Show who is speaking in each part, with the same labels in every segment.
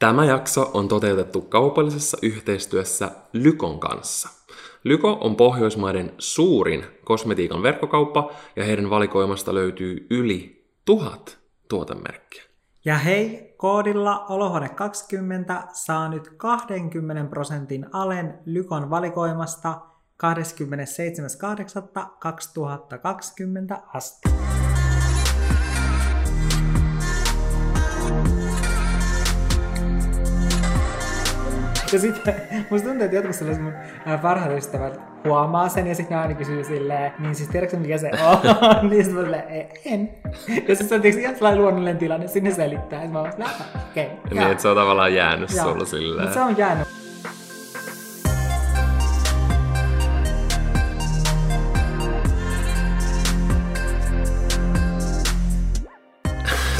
Speaker 1: Tämä jakso on toteutettu kaupallisessa yhteistyössä Lykon kanssa. Lyko on Pohjoismaiden suurin kosmetiikan verkkokauppa ja heidän valikoimasta löytyy yli tuhat tuotemerkkiä.
Speaker 2: Ja hei, koodilla Olohuone20 saa nyt 20 prosentin alen Lykon valikoimasta 27.8.2020 asti. Ja sitten musta tuntuu, että jotkut sellaiset mun parhaat ystävät huomaa sen ja sitten ne aina kysyy silleen, niin siis tiedätkö mikä se on? niin sitten mä silleen, en. Ja sitten se on tietysti ihan sellainen luonnollinen tilanne, sinne selittää. Ja mä oon okei. Okay,
Speaker 1: niin, että se on tavallaan jäänyt Joo. sulla silleen.
Speaker 2: Mutta se on jäänyt.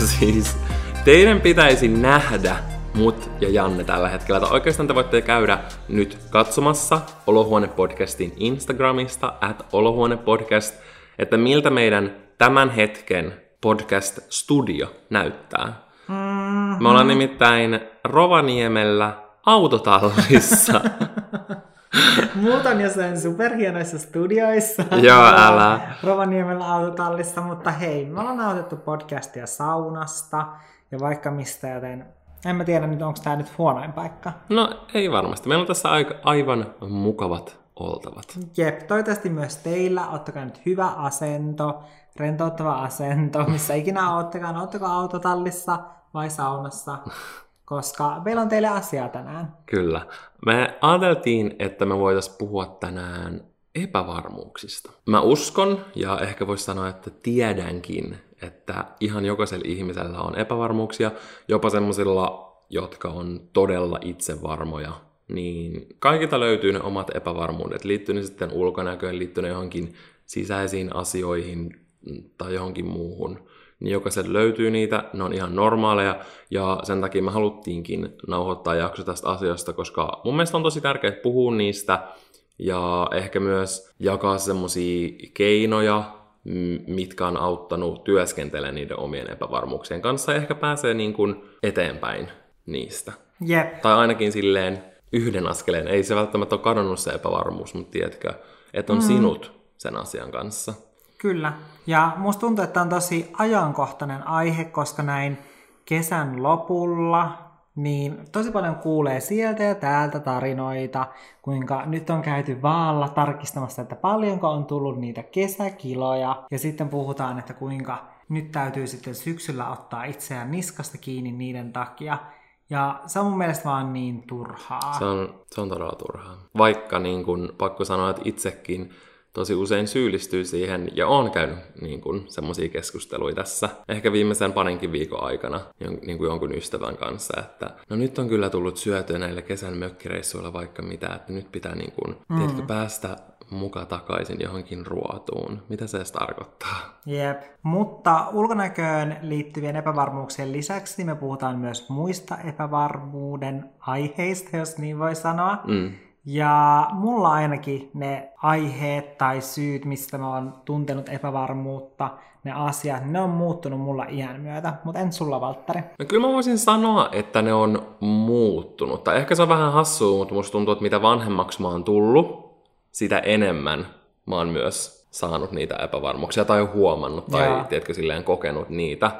Speaker 1: siis teidän pitäisi nähdä mut ja Janne tällä hetkellä. Tai oikeastaan te voitte käydä nyt katsomassa Olohuone-podcastin Instagramista, at Olohuone-podcast, että miltä meidän tämän hetken podcast-studio näyttää. Mm-hmm. Me ollaan nimittäin Rovaniemellä autotallissa.
Speaker 2: Muutan jossain superhienoissa studioissa.
Speaker 1: Joo, älä.
Speaker 2: Rovaniemellä autotallissa, mutta hei, me ollaan nautettu podcastia saunasta ja vaikka mistä, joten en mä tiedä nyt, onko tämä nyt huonoin paikka.
Speaker 1: No ei varmasti. Meillä on tässä aika, aivan mukavat oltavat.
Speaker 2: Jep, toivottavasti myös teillä. Ottakaa nyt hyvä asento, rentouttava asento, missä ikinä oottekaan. Ootteko autotallissa vai saunassa? Koska meillä on teille asiaa tänään.
Speaker 1: Kyllä. Me ajateltiin, että me voitaisiin puhua tänään epävarmuuksista. Mä uskon, ja ehkä voisi sanoa, että tiedänkin, että ihan jokaisella ihmisellä on epävarmuuksia, jopa semmoisilla, jotka on todella itsevarmoja, niin kaikilta löytyy ne omat epävarmuudet, liittyy ne sitten ulkonäköön, liittyy ne johonkin sisäisiin asioihin tai johonkin muuhun. Niin jokaisella löytyy niitä, ne on ihan normaaleja, ja sen takia me haluttiinkin nauhoittaa jakso tästä asiasta, koska mun mielestä on tosi tärkeää puhua niistä, ja ehkä myös jakaa semmoisia keinoja, mitkä on auttanut työskentelemään niiden omien epävarmuuksien kanssa ja ehkä pääsee niin kuin eteenpäin niistä.
Speaker 2: Yep.
Speaker 1: Tai ainakin silleen yhden askeleen. Ei se välttämättä ole kadonnut se epävarmuus, mutta tiedätkö, että on mm. sinut sen asian kanssa.
Speaker 2: Kyllä. Ja musta tuntuu, että on tosi ajankohtainen aihe, koska näin kesän lopulla niin tosi paljon kuulee sieltä ja täältä tarinoita, kuinka nyt on käyty vaalla tarkistamassa, että paljonko on tullut niitä kesäkiloja, ja sitten puhutaan, että kuinka nyt täytyy sitten syksyllä ottaa itseään niskasta kiinni niiden takia, ja se on mun mielestä vaan niin turhaa.
Speaker 1: Se on, se on todella turhaa. Vaikka niin kun, pakko sanoa, että itsekin tosi usein syyllistyy siihen ja on käynyt niin kuin, semmoisia keskusteluja tässä ehkä viimeisen parinkin viikon aikana niin kuin jonkun ystävän kanssa, että no nyt on kyllä tullut syötyä näillä kesän mökkireissuilla vaikka mitä, että nyt pitää niin kuin, mm. tiedätkö, päästä muka takaisin johonkin ruotuun. Mitä se edes tarkoittaa?
Speaker 2: Jep. Mutta ulkonäköön liittyvien epävarmuuksien lisäksi me puhutaan myös muista epävarmuuden aiheista, jos niin voi sanoa. Mm. Ja mulla ainakin ne aiheet tai syyt, mistä mä oon tuntenut epävarmuutta, ne asiat, ne on muuttunut mulla iän myötä. Mutta en sulla, Valtteri.
Speaker 1: No kyllä mä voisin sanoa, että ne on muuttunut. Tai ehkä se on vähän hassua, mutta musta tuntuu, että mitä vanhemmaksi mä oon tullut, sitä enemmän mä oon myös saanut niitä epävarmuuksia tai huomannut tai Jaa. tiedätkö, silleen kokenut niitä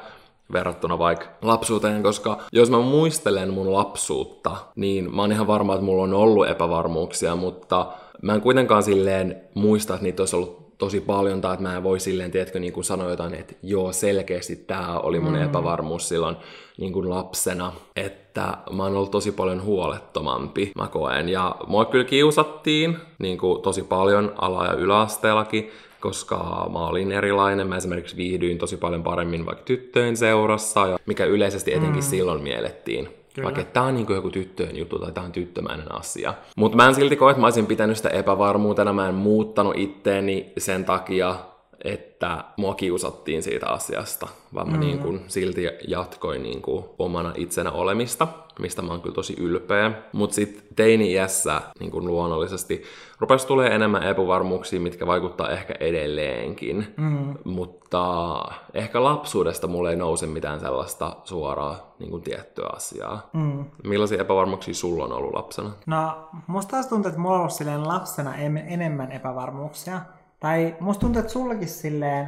Speaker 1: verrattuna vaikka lapsuuteen, koska jos mä muistelen mun lapsuutta, niin mä oon ihan varma, että mulla on ollut epävarmuuksia, mutta mä en kuitenkaan silleen muista, että niitä olisi ollut tosi paljon, tai että mä en voi silleen, tiedätkö, niin kuin sanoa jotain, että joo, selkeästi tämä oli mun mm. epävarmuus silloin niin kuin lapsena, että mä oon ollut tosi paljon huolettomampi, mä koen. Ja mua kyllä kiusattiin niin kuin tosi paljon ala- ja yläasteellakin, koska mä olin erilainen. Mä esimerkiksi viihdyin tosi paljon paremmin vaikka tyttöjen seurassa, ja mikä yleisesti etenkin mm. silloin miellettiin. Kyllä. Vaikka tämä on niin joku tyttöjen juttu tai tämä on tyttömäinen asia. Mutta mä en silti koe, että mä olisin pitänyt sitä epävarmuutena. Mä en muuttanut itteeni sen takia, että mua kiusattiin siitä asiasta, vaan mä mm. niin kuin silti jatkoin niin kuin omana itsenä olemista, mistä mä oon kyllä tosi ylpeä. Mutta sitten teini-iässä niin kuin luonnollisesti rupesi tulee enemmän epävarmuuksia, mitkä vaikuttaa ehkä edelleenkin. Mm. Mutta ehkä lapsuudesta mulle ei nouse mitään sellaista suoraa niin kuin tiettyä asiaa. Mm. Millaisia epävarmuuksia sulla on ollut lapsena?
Speaker 2: No, musta taas tuntuu, että mulla on ollut lapsena enemmän epävarmuuksia. Tai musta tuntuu, että sullakin silleen,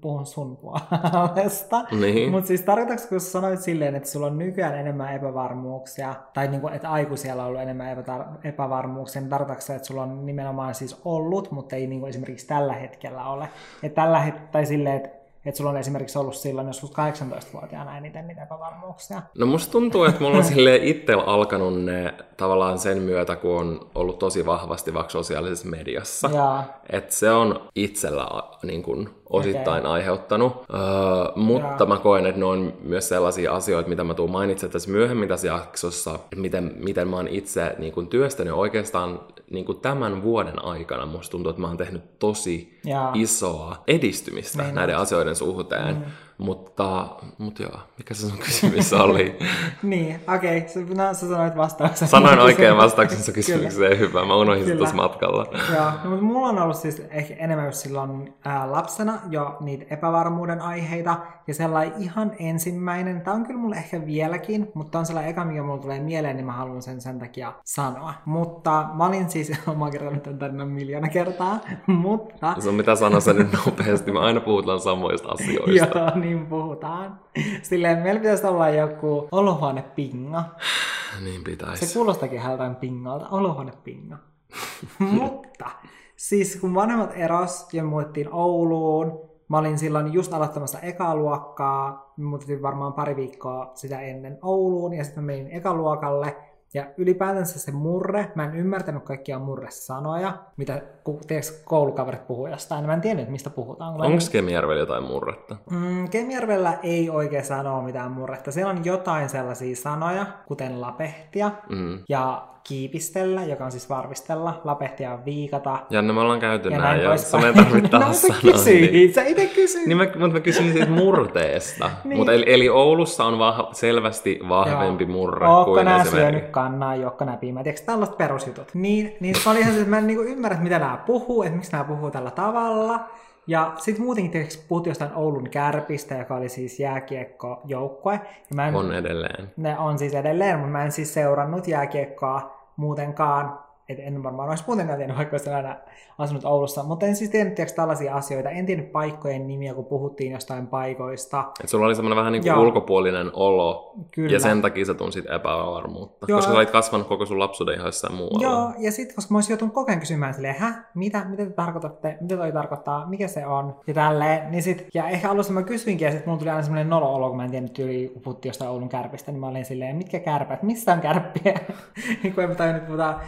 Speaker 2: puhun sun puolesta, niin. mutta siis tarkoitatko, kun sä sanoit silleen, että sulla on nykyään enemmän epävarmuuksia, tai niin kuin, että aikuisella on ollut enemmän epävarmuuksia, niin tarkoitatko että sulla on nimenomaan siis ollut, mutta ei niin kuin esimerkiksi tällä hetkellä ole? Että tällä het- tai silleen, että että sulla on esimerkiksi ollut silloin joskus 18-vuotiaana eniten niitä epävarmuuksia?
Speaker 1: No musta tuntuu, että mulla on sille itse alkanut ne tavallaan sen myötä, kun on ollut tosi vahvasti vaikka sosiaalisessa mediassa. Että se on itsellä niin kuin, osittain okay. aiheuttanut. Öö, mutta ja. mä koen, että ne on myös sellaisia asioita, mitä mä tuun mainitsemaan tässä myöhemmin tässä jaksossa, että miten, miten mä oon itse niin kuin, työstänyt oikeastaan niin kuin tämän vuoden aikana. Musta tuntuu, että mä oon tehnyt tosi ja. isoa edistymistä Meinaat. näiden asioiden suhteen. Mm. Mutta, mutta joo, mikä se sun kysymys oli?
Speaker 2: niin, okei, okay. no, sä sanoit vastauksen.
Speaker 1: Sanoin oikein vastauksen sun kysymykseen, hyvä. Mä unohdin sen tuossa matkalla.
Speaker 2: joo, no, mutta mulla on ollut siis ehkä enemmän silloin ää, lapsena jo niitä epävarmuuden aiheita. Ja sellainen ihan ensimmäinen, tämä on kyllä mulle ehkä vieläkin, mutta on sellainen eka, mikä mulle tulee mieleen, niin mä haluan sen sen takia sanoa. Mutta mä olin siis, mä kertonut tämän tänne miljoona kertaa, mutta...
Speaker 1: Se on mitä sanoa sen nyt nopeasti, mä aina puhutaan samoista asioista.
Speaker 2: joo, niin niin puhutaan. Silleen meillä pitäisi olla joku olohuonepinga.
Speaker 1: Niin pitäisi.
Speaker 2: Se kuulostakin hältään pingalta. Olohuonepinga. Mutta siis kun vanhemmat eros ja muuttiin Ouluun, mä olin silloin just aloittamassa ekaluokkaa, muutettiin varmaan pari viikkoa sitä ennen Ouluun, ja sitten mä menin ekaluokalle, ja ylipäätänsä se murre, mä en ymmärtänyt kaikkia murresanoja, mitä tiedätkö, koulukaverit puhuu jostain. Mä en tiedä, mistä puhutaan.
Speaker 1: Onko Kemijärvellä jotain murretta?
Speaker 2: Mm, Kemijärvellä ei oikein sanoa mitään murretta. Siellä on jotain sellaisia sanoja, kuten lapehtia mm. ja kiipistellä, joka on siis varvistella, lapehtia viikata.
Speaker 1: Janne, me ollaan käyty ja näin, jo. Sun ei tarvitse taas
Speaker 2: sanoa. Kysyit, niin. sä itse kysyit.
Speaker 1: Niin mä, mutta mä kysyin siitä murteesta. niin. Mutta eli, eli Oulussa on vah, selvästi vahvempi Joo. murre
Speaker 2: Ootko kuin nää syönyt kannaa, jokka näpimä. Tiedätkö tällaiset perusjutut? Niin, niin se oli ihan se, että mä en niinku ymmärrä, mitä nämä puhuu, että miksi nämä puhuu tällä tavalla. Ja sitten muutenkin tietysti puhuttiin jostain Oulun kärpistä, joka oli siis jääkiekkojoukkue.
Speaker 1: Ja en, on edelleen.
Speaker 2: Ne on siis edelleen, mutta mä en siis seurannut jääkiekkoa muutenkaan et en varmaan olisi muutenkaan tiennyt, vaikka olisin aina asunut Oulussa. Mutta en siis tiennyt tiiäks, tällaisia asioita. En tiennyt paikkojen nimiä, kun puhuttiin jostain paikoista.
Speaker 1: Et sulla oli semmoinen vähän niin kuin ulkopuolinen olo. Kyllä. Ja sen takia sä tunsit epävarmuutta. Joo. Koska sä olit kasvanut koko sun lapsuuden ihan jossain muualla.
Speaker 2: Joo, ja sitten koska mä olisin joutunut koko ajan kysymään silleen, hä, mitä, mitä te tarkoitatte, mitä toi tarkoittaa, mikä se on, ja tälleen. Niin sit, ja ehkä alussa mä kysyinkin, ja sitten mulla tuli aina semmoinen nolo-olo, kun mä en tiennyt yli puhuttiin jostain Oulun kärpistä, niin mä olin silleen, mitkä kärpät, missä on kärppiä? kun en tajunnut puhuta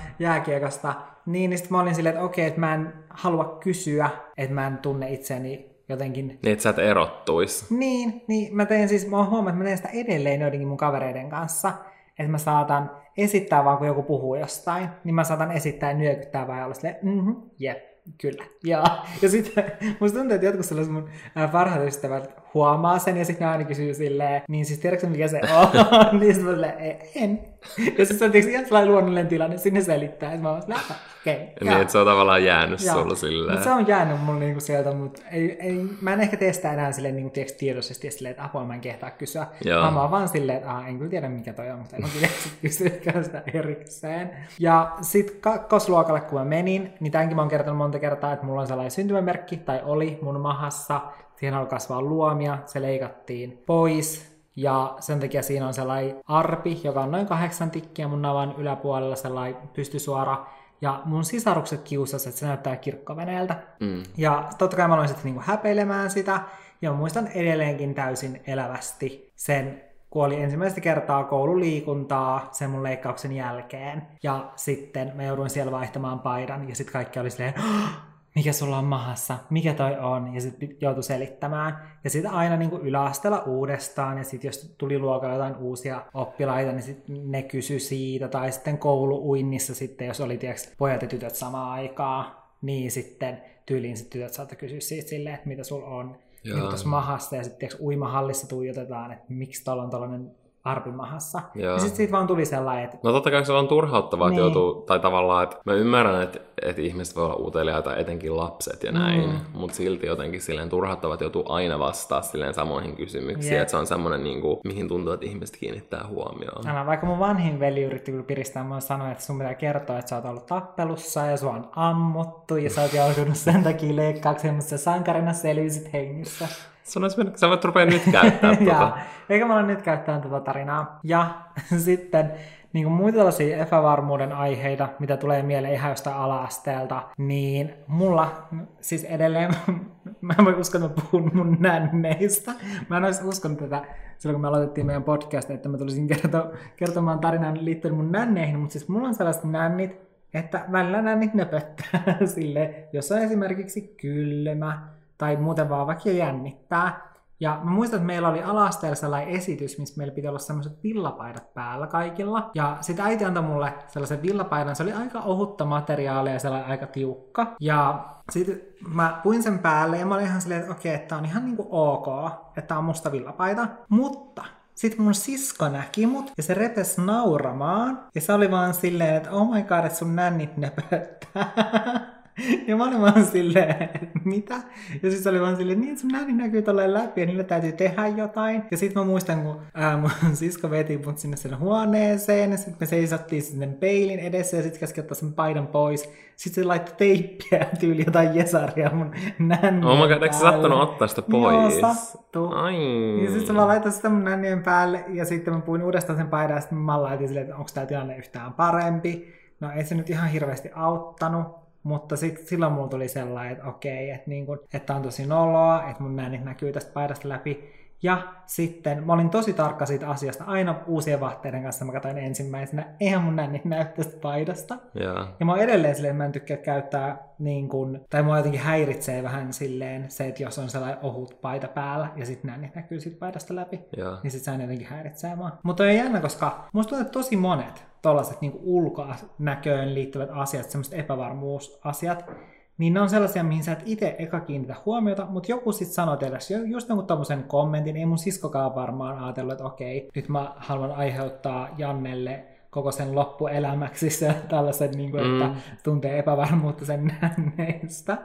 Speaker 2: jääkiekosta. Niin, niin sitten mä olin silleen, että okei, että mä en halua kysyä, että mä en tunne itseäni jotenkin...
Speaker 1: Niin, että sä et erottuis.
Speaker 2: Niin, niin mä teen siis, mä oon huomannut, että mä teen sitä edelleen joidenkin mun kavereiden kanssa, että mä saatan esittää vaan, kun joku puhuu jostain, niin mä saatan esittää ja nyökyttää vai olla silleen, mhm, jep, Kyllä, joo. Ja sitten musta tuntuu, että jotkut sellaiset mun parhaat ystävät huomaa sen ja sitten ne aina kysyy silleen, niin siis tiedätkö mikä se on? niin sitten mä silleen, en. Ja sitten se on tietysti ihan sellainen luonnollinen tilanne, sinne selittää. Ja mä oon okei. Okay,
Speaker 1: niin, että se on tavallaan jäänyt ja. sulla silleen.
Speaker 2: Mut se on jäänyt mulle niinku sieltä, mutta ei, ei, mä en ehkä tee sitä enää silleen niinku, tiedätkö, tiedollisesti silleen, että apua mä en kehtaa kysyä. Joo. Mä oon vaan silleen, että en kyllä tiedä mikä toi on, mutta en kyllä kysyä sitä erikseen. Ja sitten kakkosluokalle kun mä menin, niin tämänkin mä oon kertonut monta kertaa, että mulla on sellainen syntymämerkki, tai oli mun mahassa, siihen alkoi kasvaa luomia, se leikattiin pois, ja sen takia siinä on sellainen arpi, joka on noin kahdeksan tikkiä mun navan yläpuolella, sellainen pystysuora. Ja mun sisarukset kiusasivat, että se näyttää kirkkoveneeltä. Mm. Ja totta kai mä aloin sitten niinku häpeilemään sitä. Ja muistan edelleenkin täysin elävästi sen, kun oli ensimmäistä kertaa koululiikuntaa sen mun leikkauksen jälkeen. Ja sitten mä jouduin siellä vaihtamaan paidan. Ja sitten kaikki oli silleen, mikä sulla on mahassa, mikä toi on, ja sitten joutui selittämään. Ja sitten aina niin kuin yläasteella uudestaan, ja sitten jos tuli luokalla jotain uusia oppilaita, niin sitten ne kysy siitä, tai sitten kouluuinnissa sitten, jos oli tiiäks, pojat ja tytöt samaan aikaan, niin sitten tyyliin sit tytöt saattaa kysyä siitä silleen, että mitä sulla on
Speaker 1: Joo.
Speaker 2: niin tuossa mahassa, ja sitten uimahallissa tuijotetaan, että miksi tuolla on tällainen arpimahassa.
Speaker 1: Joo.
Speaker 2: Ja sitten siitä vaan tuli sellainen, että
Speaker 1: No totta kai se on turhauttavaa, että
Speaker 2: Niin.
Speaker 1: joutuu, tai tavallaan, että mä ymmärrän, että, että ihmiset voi olla uteliaita, etenkin lapset ja näin, mm. mutta silti jotenkin silleen turhauttavaa, että joutuu aina vastaa silleen samoihin kysymyksiin,
Speaker 2: Jep.
Speaker 1: että se on semmoinen, niin kuin, mihin tuntuu, että ihmiset kiinnittää huomioon.
Speaker 2: Älä, vaikka mun vanhin veli yritti kyllä piristää, mä sanoin, että sun pitää kertoa, että sä oot ollut tappelussa ja sua on ammuttu ja sä oot joutunut sen takia leikkaukseen, mutta sä sankarina selvisit hengissä.
Speaker 1: Sanois, että sä voit rupea nyt käyttää
Speaker 2: ja,
Speaker 1: tota.
Speaker 2: eikä mä ole nyt käyttämään tätä tarinaa. Ja sitten niin kuin muita tällaisia epävarmuuden aiheita, mitä tulee mieleen ihan jostain ala-asteelta, niin mulla siis edelleen, mä en voi uskoa, että mä puhun mun nänneistä. Mä en olisi uskonut tätä silloin, kun me aloitettiin meidän podcast, että mä tulisin kerto, kertomaan tarinan liittyen mun nänneihin, mutta siis mulla on sellaiset nännit, että välillä nännit nöpöttää sille, jos on esimerkiksi kylmä tai muuten vaan vaikka jännittää. Ja mä muistan, että meillä oli ala sellainen esitys, missä meillä piti olla sellaiset villapaidat päällä kaikilla. Ja sitten äiti antoi mulle sellaisen villapaidan. Se oli aika ohutta materiaalia ja sellainen aika tiukka. Ja sitten mä puin sen päälle ja mä olin ihan silleen, että okei, että tää on ihan niinku ok, että tää on musta villapaita. Mutta sitten mun sisko näki mut ja se repes nauramaan. Ja se oli vaan silleen, että oh my god, että sun nännit nepöttää. Ja mä olin vaan silleen, mitä? Ja siis oli vaan silleen, niin sun näin näkyy tolleen läpi ja niillä täytyy tehdä jotain. Ja sitten mä muistan, kun ää, mun sisko veti mut sinne sen huoneeseen ja sitten me seisottiin sinne peilin edessä ja sitten käski ottaa sen paidan pois. Sitten se laittoi teippiä tyyli jotain jesaria mun nännien
Speaker 1: Oh my god, eikö se sattunut ottaa sitä pois?
Speaker 2: Joo, sattuu.
Speaker 1: Ai.
Speaker 2: Ja sitten mä laitoin sitä mun nännien päälle ja sitten mä puin uudestaan sen paidan ja sitten mä mallaitin silleen, että onko tämä tilanne yhtään parempi. No ei se nyt ihan hirveästi auttanut, mutta sitten silloin mulla tuli sellainen, että okei, että, niin kun, että on tosi noloa, että mun nännit näkyy tästä paidasta läpi. Ja sitten mä olin tosi tarkka siitä asiasta. Aina uusien vaatteiden kanssa mä katsoin ensimmäisenä. Eihän mun nännit näy tästä paidasta.
Speaker 1: Joo.
Speaker 2: Ja mä oon edelleen silleen, että mä en tykkää käyttää niin kuin, tai mua jotenkin häiritsee vähän silleen se, että jos on sellainen ohut paita päällä ja sitten näin näkyy siitä paidasta läpi,
Speaker 1: Joo.
Speaker 2: niin sit se jotenkin häiritsee mua. Mutta on jännä, koska musta tuntuu, että tosi monet tollaset niin ulkonäköön liittyvät asiat, semmoiset epävarmuusasiat, niin ne on sellaisia, mihin sä et itse eka kiinnitä huomiota, mutta joku sitten sanoo teille ju- just jonkun tommosen kommentin, ei mun siskokaan varmaan ajatellut, että okei, nyt mä haluan aiheuttaa Jannelle koko sen loppuelämäksi se tällaiset, niin kuin, että
Speaker 1: Mm.
Speaker 2: tuntee epävarmuutta sen nänneistä.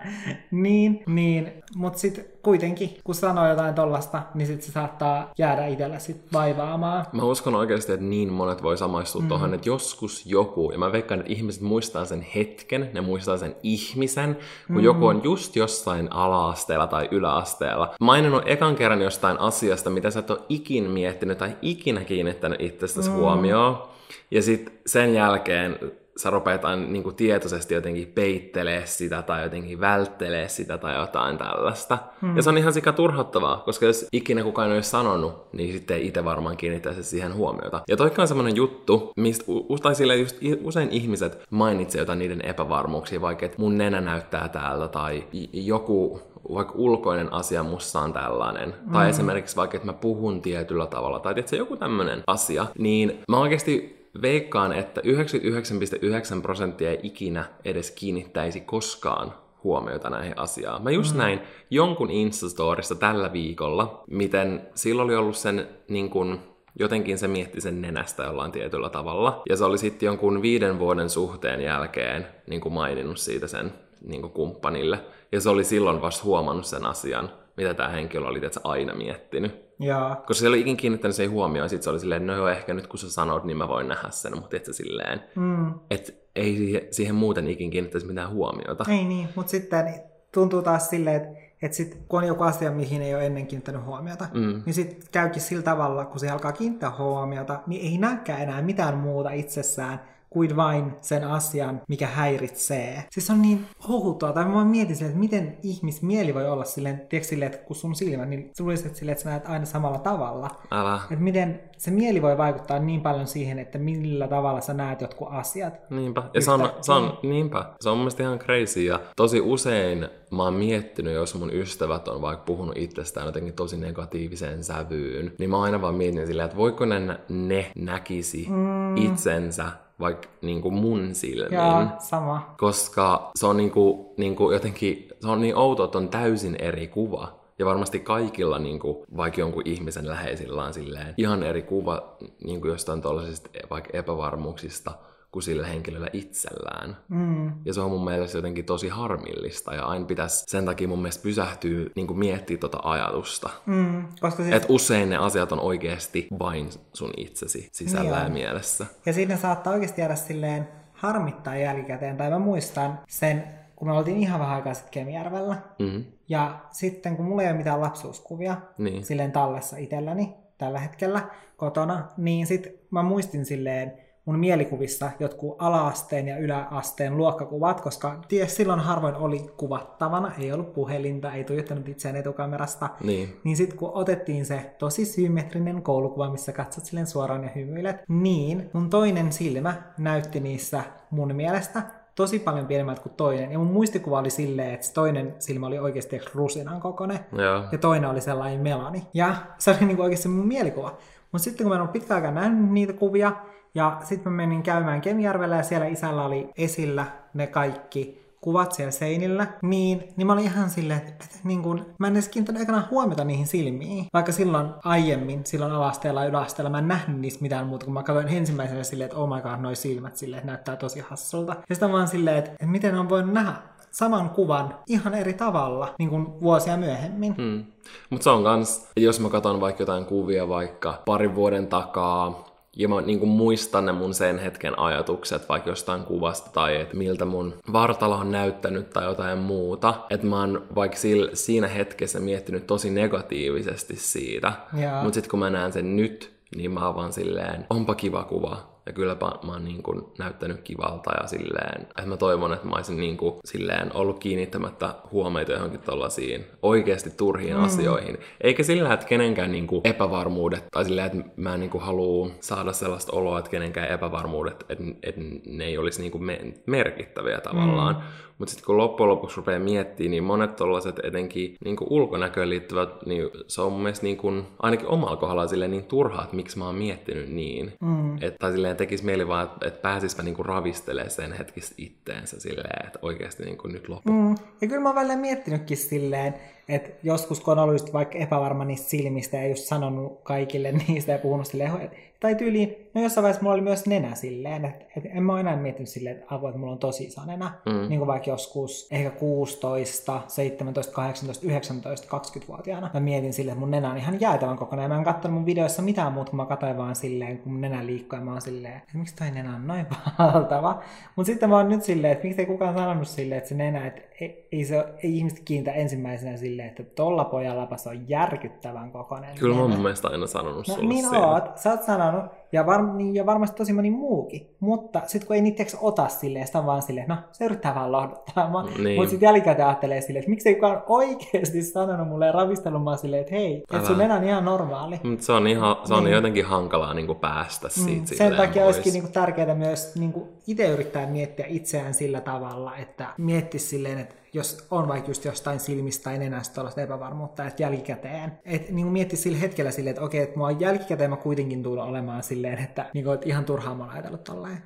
Speaker 2: Niin, niin. mutta sitten kuitenkin, kun sanoo jotain tollasta, niin sitten se saattaa jäädä itsellä sit vaivaamaan.
Speaker 1: Mä uskon oikeasti, että niin monet voi samaistua mm. tuohon, että joskus joku, ja mä veikkaan, että ihmiset muistaa sen hetken, ne muistaa sen ihmisen, kun mm. joku on just jossain ala-asteella tai yläasteella maininnut ekan kerran jostain asiasta, mitä sä et ole ikin miettinyt tai ikinä kiinnittänyt itsestäsi mm. huomioon. Ja sitten sen jälkeen sä rupeat aina niin kuin tietoisesti jotenkin peittelee sitä tai jotenkin välttelee sitä tai jotain tällaista. Mm. Ja se on ihan sika turhauttavaa, koska jos ikinä kukaan ei sanonut, niin sitten itse varmaan kiinnittäisi siihen huomiota. Ja toikka on semmoinen juttu, mistä u- tai sille just usein ihmiset mainitsee jotain niiden epävarmuuksia, vaikka että mun nenä näyttää täältä tai joku vaikka ulkoinen asia musta on tällainen, mm. tai esimerkiksi vaikka, että mä puhun tietyllä tavalla, tai että joku tämmöinen asia, niin mä oikeasti veikkaan, että 99,9 prosenttia ei ikinä edes kiinnittäisi koskaan huomiota näihin asiaan. Mä just mm. näin jonkun Instastorissa tällä viikolla, miten sillä oli ollut sen niin kun, jotenkin se mietti sen nenästä jollain tietyllä tavalla. Ja se oli sitten jonkun viiden vuoden suhteen jälkeen niin kuin maininnut siitä sen niin kuin kumppanille. Ja se oli silloin vasta huomannut sen asian, mitä tämä henkilö oli tietysti, aina miettinyt.
Speaker 2: Ja
Speaker 1: Koska se ollut ikin kiinnittänyt siihen huomioon, sit se oli silleen, no joo, ehkä nyt kun sä sanot, niin mä voin nähdä sen, mutta et silleen,
Speaker 2: mm,
Speaker 1: että ei siihen, siihen muuten ikin kiinnittäisi mitään huomiota.
Speaker 2: ei niin, mutta sitten tuntuu taas silleen, että että sit, kun on joku asia, mihin ei ole ennen kiinnittänyt huomiota,
Speaker 1: Mm.
Speaker 2: niin sitten käykin sillä tavalla, kun se alkaa kiinnittää huomiota, niin ei näkään enää mitään muuta itsessään kuin vain sen asian, mikä häiritsee. Siis on niin outoa, tai mä vaan mietin silleen, että miten ihmismieli voi olla silleen, tiedätkö silleen, että kun sun silmä, niin olisi silleen, että sä näet aina samalla tavalla.
Speaker 1: Älä.
Speaker 2: Että miten se mieli voi vaikuttaa niin paljon siihen, että millä tavalla sä näet jotkut asiat.
Speaker 1: Niinpä. Ja se on, se on, niinpä. Se on mun mielestä ihan crazy. Ja tosi usein mä oon miettinyt, jos mun ystävät on vaikka puhunut itsestään jotenkin tosi negatiiviseen sävyyn, niin mä aina vaan mietin silleen, että voiko ne, ne näkisi mm. itsensä vaikka niinku mun silmin.
Speaker 2: Joo, sama.
Speaker 1: Koska se on niinku, niinku jotenkin, se on niin outo, että on täysin eri kuva. Ja varmasti kaikilla, niin kuin, vaikka jonkun ihmisen läheisillä on silleen, ihan eri kuva niin kuin jostain tuollaisista vaikka epävarmuuksista kuin sillä henkilöllä itsellään.
Speaker 2: Mm.
Speaker 1: Ja se on mun mielestä jotenkin tosi harmillista ja aina pitäisi sen takia mun mielestä pysähtyä niin miettiä tota ajatusta.
Speaker 2: Mm, koska siis,
Speaker 1: Että usein ne asiat on oikeasti vain sun itsesi sisällä
Speaker 2: Niin
Speaker 1: ja mielessä.
Speaker 2: ja siinä saattaa oikeasti jäädä silleen harmittaa jälkikäteen. Tai mä muistan sen, kun me oltiin ihan vähän aikaa sitten Kemijärvellä.
Speaker 1: Mm,
Speaker 2: Ja sitten kun mulla ei ole mitään lapsuuskuvia
Speaker 1: niin.
Speaker 2: silleen tallessa itselläni tällä hetkellä kotona, niin sit mä muistin silleen mun mielikuvissa jotkut ala-asteen ja yläasteen luokkakuvat, koska ties silloin harvoin oli kuvattavana, ei ollut puhelinta, ei tuijottanut itseään etukamerasta.
Speaker 1: Niin.
Speaker 2: Niin sitten kun otettiin se tosi symmetrinen koulukuva, missä katsot silleen suoraan ja hymyilet, niin mun toinen silmä näytti niissä mun mielestä tosi paljon pienemmältä kuin toinen. Ja mun muistikuva oli silleen, että toinen silmä oli oikeasti rusinan kokoinen
Speaker 1: Joo.
Speaker 2: ja toinen oli sellainen melani. Ja se oli niinku oikeasti mun mielikuva. Mutta sitten kun mä en ollut pitkään nähnyt niitä kuvia, ja sitten mä menin käymään Kemijärvellä ja siellä isällä oli esillä ne kaikki kuvat siellä seinillä, niin, niin mä olin ihan silleen, että, että niin kun, mä en edes kiinnittänyt aikana huomiota niihin silmiin. Vaikka silloin aiemmin, silloin alasteella ja yläasteella, mä en nähnyt niistä mitään muuta, kun mä katsoin ensimmäisenä silleen, että oh my god, noi silmät silleen, että näyttää tosi hassulta. Ja sitten vaan silleen, että, että miten on voinut nähdä saman kuvan ihan eri tavalla, niin kuin vuosia myöhemmin.
Speaker 1: Mm. Mutta se on kans, jos mä katson vaikka jotain kuvia vaikka parin vuoden takaa, ja mä niin muistan ne mun sen hetken ajatukset vaikka jostain kuvasta tai että miltä mun vartalo on näyttänyt tai jotain muuta. Että mä oon vaikka sil, siinä hetkessä miettinyt tosi negatiivisesti siitä.
Speaker 2: Jaa.
Speaker 1: Mutta sitten kun mä näen sen nyt, niin mä oon vaan silleen, onpa kiva kuva. Ja kyllä mä oon niin kuin näyttänyt kivalta ja silleen, että mä toivon, että mä olisin niin kuin silleen ollut kiinnittämättä huomiota johonkin tollaisiin oikeasti turhiin mm. asioihin. Eikä sillä, että kenenkään niin kuin epävarmuudet, tai silleen, että mä en niin kuin halua saada sellaista oloa, että kenenkään epävarmuudet, että, että ne ei olisi niin kuin me- merkittäviä tavallaan. Mm. Mutta sitten kun loppujen lopuksi rupeaa miettimään, niin monet tollaset etenkin niin kuin ulkonäköön liittyvät, niin se on mun mielestä niin kuin, ainakin omalla kohdalla silleen niin turhaa, että miksi mä oon miettinyt niin. Mm. Että tai silleen tekisi mieli vaan, että, että pääsispä niin kuin ravistelemaan sen hetkistä itteensä silleen, että oikeasti niin kuin nyt loppu.
Speaker 2: Mm. Ja kyllä mä oon välillä miettinytkin silleen, että joskus kun on ollut just vaikka epävarma niistä silmistä ja just sanonut kaikille niistä ja puhunut silleen, että tai tyyliin, no jossain vaiheessa mulla oli myös nenä silleen, että, että en mä enää miettinyt silleen, että että mulla on tosi iso nenä. Mm. Niin kuin vaikka joskus ehkä 16, 17, 18, 19, 20-vuotiaana. Mä mietin silleen, että mun nenä on ihan jäätävän kokoinen. Ja mä en katsonut mun videoissa mitään muuta, kun mä katsoin vaan silleen, kun mun nenä liikkuu ja mä oon silleen, että miksi toi nenä on noin valtava. Mutta sitten mä oon nyt silleen, että miksi ei kukaan sanonut silleen, että se nenä, että ei, ei, se, ei ihmiset kiinnitä ensimmäisenä silleen, että tolla pojalla se on järkyttävän kokoinen.
Speaker 1: Kyllä mä oon mun mielestä aina sanonut
Speaker 2: No
Speaker 1: sulle
Speaker 2: niin oot, sä oot sanonut, ja, var, niin, ja varmasti tosi moni muukin. Mutta sitten kun ei niitä ota silleen, sitä vaan silleen, no se yrittää vaan lohduttaa. Mä,
Speaker 1: Niin.
Speaker 2: Mutta sitten jälkikäteen ajattelee silleen, että miksei kukaan oikeasti sanonut mulle ja ravistellut mua silleen, että hei, että sun on ihan normaali.
Speaker 1: Mut se on, ihan, se on jotenkin hankalaa niin kuin päästä siitä
Speaker 2: Mm, Sen takia
Speaker 1: pois.
Speaker 2: olisikin niinku tärkeää myös niinku itse yrittää miettiä itseään sillä tavalla, että miettisi silleen, että jos on vaikka just jostain silmistä tai nenästä tuollaista epävarmuutta, että jälkikäteen, että niinku miettisi sillä hetkellä silleen, että okei, että mua jälkikäteen mä kuitenkin tulen olemaan silleen, että niinku, että ihan turhaan mä oon ajatellut tolleen.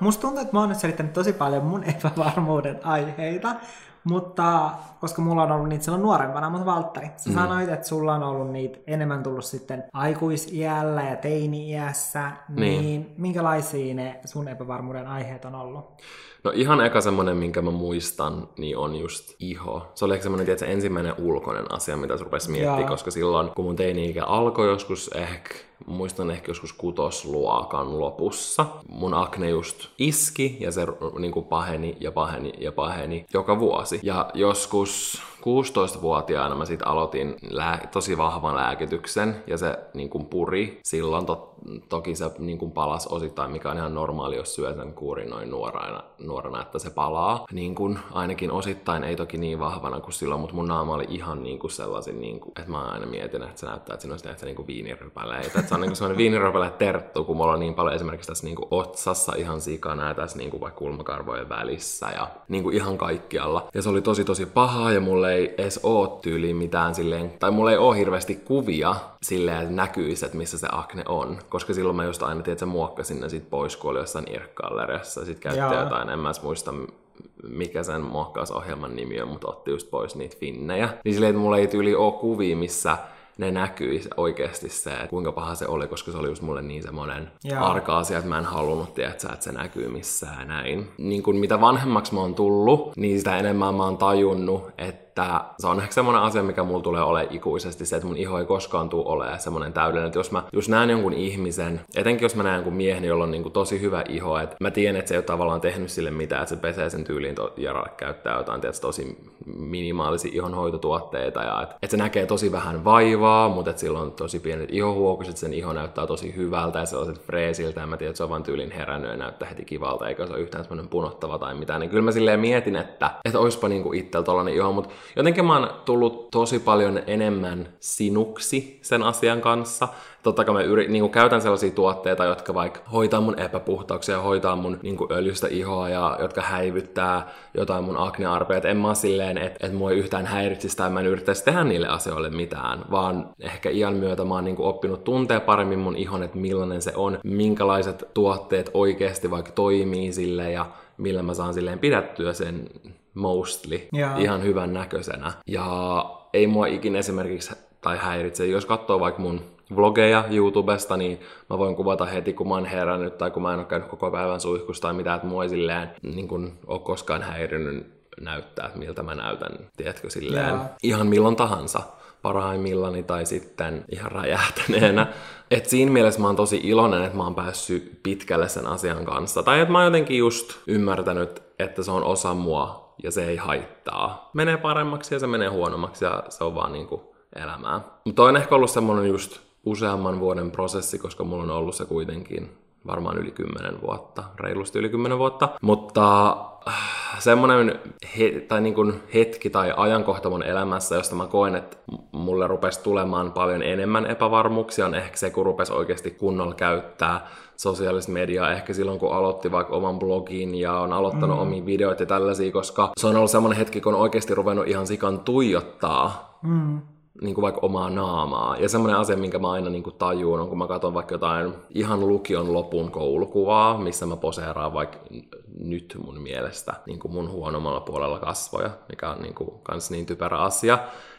Speaker 2: Musta tuntuu, että mä oon nyt selittänyt tosi paljon mun epävarmuuden aiheita, mutta koska mulla on ollut niitä silloin nuorempana, mutta Valtteri, sä mm. sanoit, että sulla on ollut niitä enemmän tullut sitten aikuisiällä ja teini-iässä, niin.
Speaker 1: Niin.
Speaker 2: minkälaisia ne sun epävarmuuden aiheet on ollut?
Speaker 1: No ihan eka semmonen, minkä mä muistan, niin on just iho. Se oli ehkä semmonen, tiedätkö, ensimmäinen ulkoinen asia, mitä se rupesi miettimään,
Speaker 2: Joo.
Speaker 1: koska silloin, kun mun teini-ikä alkoi joskus ehkä, muistan ehkä joskus kutosluokan lopussa, mun akne just iski ja se niin kuin paheni ja paheni ja paheni joka vuosi. Ja joskus 16-vuotiaana mä sit aloitin lää- tosi vahvan lääkityksen ja se niin kuin puri silloin. To- toki se niin kuin palasi osittain, mikä on ihan normaali, jos syö sen kuurin noin nuorana, nuorana että se palaa. Niin kuin ainakin osittain, ei toki niin vahvana kuin silloin, mutta mun naama oli ihan niin kuin sellaisin, niin kuin, että mä aina mietin, että se näyttää, että siinä olisi näitä niin kuin viinirypäleitä. Että se on niin kuin semmoinen viinirypäle terttu, kun mulla on niin paljon esimerkiksi tässä niin kuin otsassa ihan sikana ja tässä niin kuin vaikka kulmakarvojen välissä ja niin kuin ihan kaikkialla. Ja se oli tosi tosi pahaa ja mulla ei edes oo tyyliin mitään silleen, tai mulla ei oo hirveästi kuvia silleen, että näkyisi, että missä se akne on. Koska silloin mä just aina, tiedät, muokkasin ne sit pois, kun oli jossain irkkalleriassa. Sitten käytti jotain, en mä edes muista mikä sen muokkausohjelman nimi on, mutta otti just pois niitä finnejä. Niin silleen, että mulla ei tyyli oo kuvia, missä ne näkyi oikeasti se, että kuinka paha se oli, koska se oli just mulle niin semmoinen
Speaker 2: Joo.
Speaker 1: arka asia, että mä en halunnut, tiedätkö, että se näkyy missään näin. Niin kun mitä vanhemmaksi mä oon tullut, niin sitä enemmän mä oon tajunnut, että se on ehkä semmoinen asia, mikä mulla tulee olemaan ikuisesti, se, että mun iho ei koskaan tule olemaan semmoinen täydellinen. Että jos mä jos näen jonkun ihmisen, etenkin jos mä näen jonkun miehen, jolla on niin tosi hyvä iho, että mä tiedän, että se ei ole tavallaan tehnyt sille mitään, että se pesee sen tyyliin to- ja käyttää jotain tietysti, tosi minimaalisia ihonhoitotuotteita ja että, että se näkee tosi vähän vaivaa, mutta että sillä on tosi pienet ihohuokuset, sen iho näyttää tosi hyvältä ja sellaiset freesiltä ja mä tiedän, että se on vaan tyylin herännyt ja näyttää heti kivalta eikä se ole yhtään semmoinen punottava tai mitään, niin kyllä mä silleen mietin, että, että oispa niinku itsellä tollanen iho, mutta jotenkin mä oon tullut tosi paljon enemmän sinuksi sen asian kanssa. Totta kai mä yri, niin käytän sellaisia tuotteita, jotka vaikka hoitaa mun epäpuhtauksia, hoitaa mun niin öljystä ihoa ja jotka häivyttää jotain mun aknearpeja. En mä silleen, että et mua ei yhtään häiritsisi tai mä en yrittäisi tehdä niille asioille mitään, vaan ehkä iän myötä mä oon niin oppinut tuntea paremmin mun ihon, että millainen se on, minkälaiset tuotteet oikeasti vaikka toimii sille ja millä mä saan silleen pidettyä sen mostly
Speaker 2: Joo.
Speaker 1: ihan hyvän näköisenä. Ja ei mua ikinä esimerkiksi tai häiritse, jos katsoo vaikka mun vlogeja YouTubesta, niin mä voin kuvata heti, kun mä oon herännyt tai kun mä en ole käynyt koko päivän suihkussa tai mitään, että mua ei silleen niin kun, ole koskaan häirinyt näyttää, että miltä mä näytän, tiedätkö, silleen
Speaker 2: Joo.
Speaker 1: ihan milloin tahansa parhaimmillani tai sitten ihan räjähtäneenä. Et siinä mielessä mä oon tosi iloinen, että mä oon päässyt pitkälle sen asian kanssa. Tai että mä oon jotenkin just ymmärtänyt, että se on osa mua ja se ei haittaa. Menee paremmaksi ja se menee huonommaksi ja se on vaan niinku elämää. Mutta on ehkä ollut semmonen just useamman vuoden prosessi, koska mulla on ollut se kuitenkin varmaan yli 10 vuotta, reilusti yli 10 vuotta. Mutta äh, semmoinen he, tai niin kuin hetki tai ajankohta mun elämässä, josta mä koen, että mulle rupesi tulemaan paljon enemmän epävarmuuksia, on ehkä se, kun rupesi oikeasti kunnolla käyttää sosiaalista mediaa, ehkä silloin kun aloitti vaikka oman blogin ja on aloittanut mm. omia videoita ja tällaisia, koska se on ollut semmoinen hetki, kun on oikeasti ruvennut ihan sikan tuijottaa
Speaker 2: Mm.
Speaker 1: niin kuin vaikka omaa naamaa. Ja semmoinen asia, minkä mä aina niin kuin tajuun, on kun mä katson vaikka jotain ihan lukion lopun koulukuvaa, missä mä poseeraan vaikka nyt mun mielestä niin kuin mun huonommalla puolella kasvoja, mikä on niin kuin kans niin typerä asia,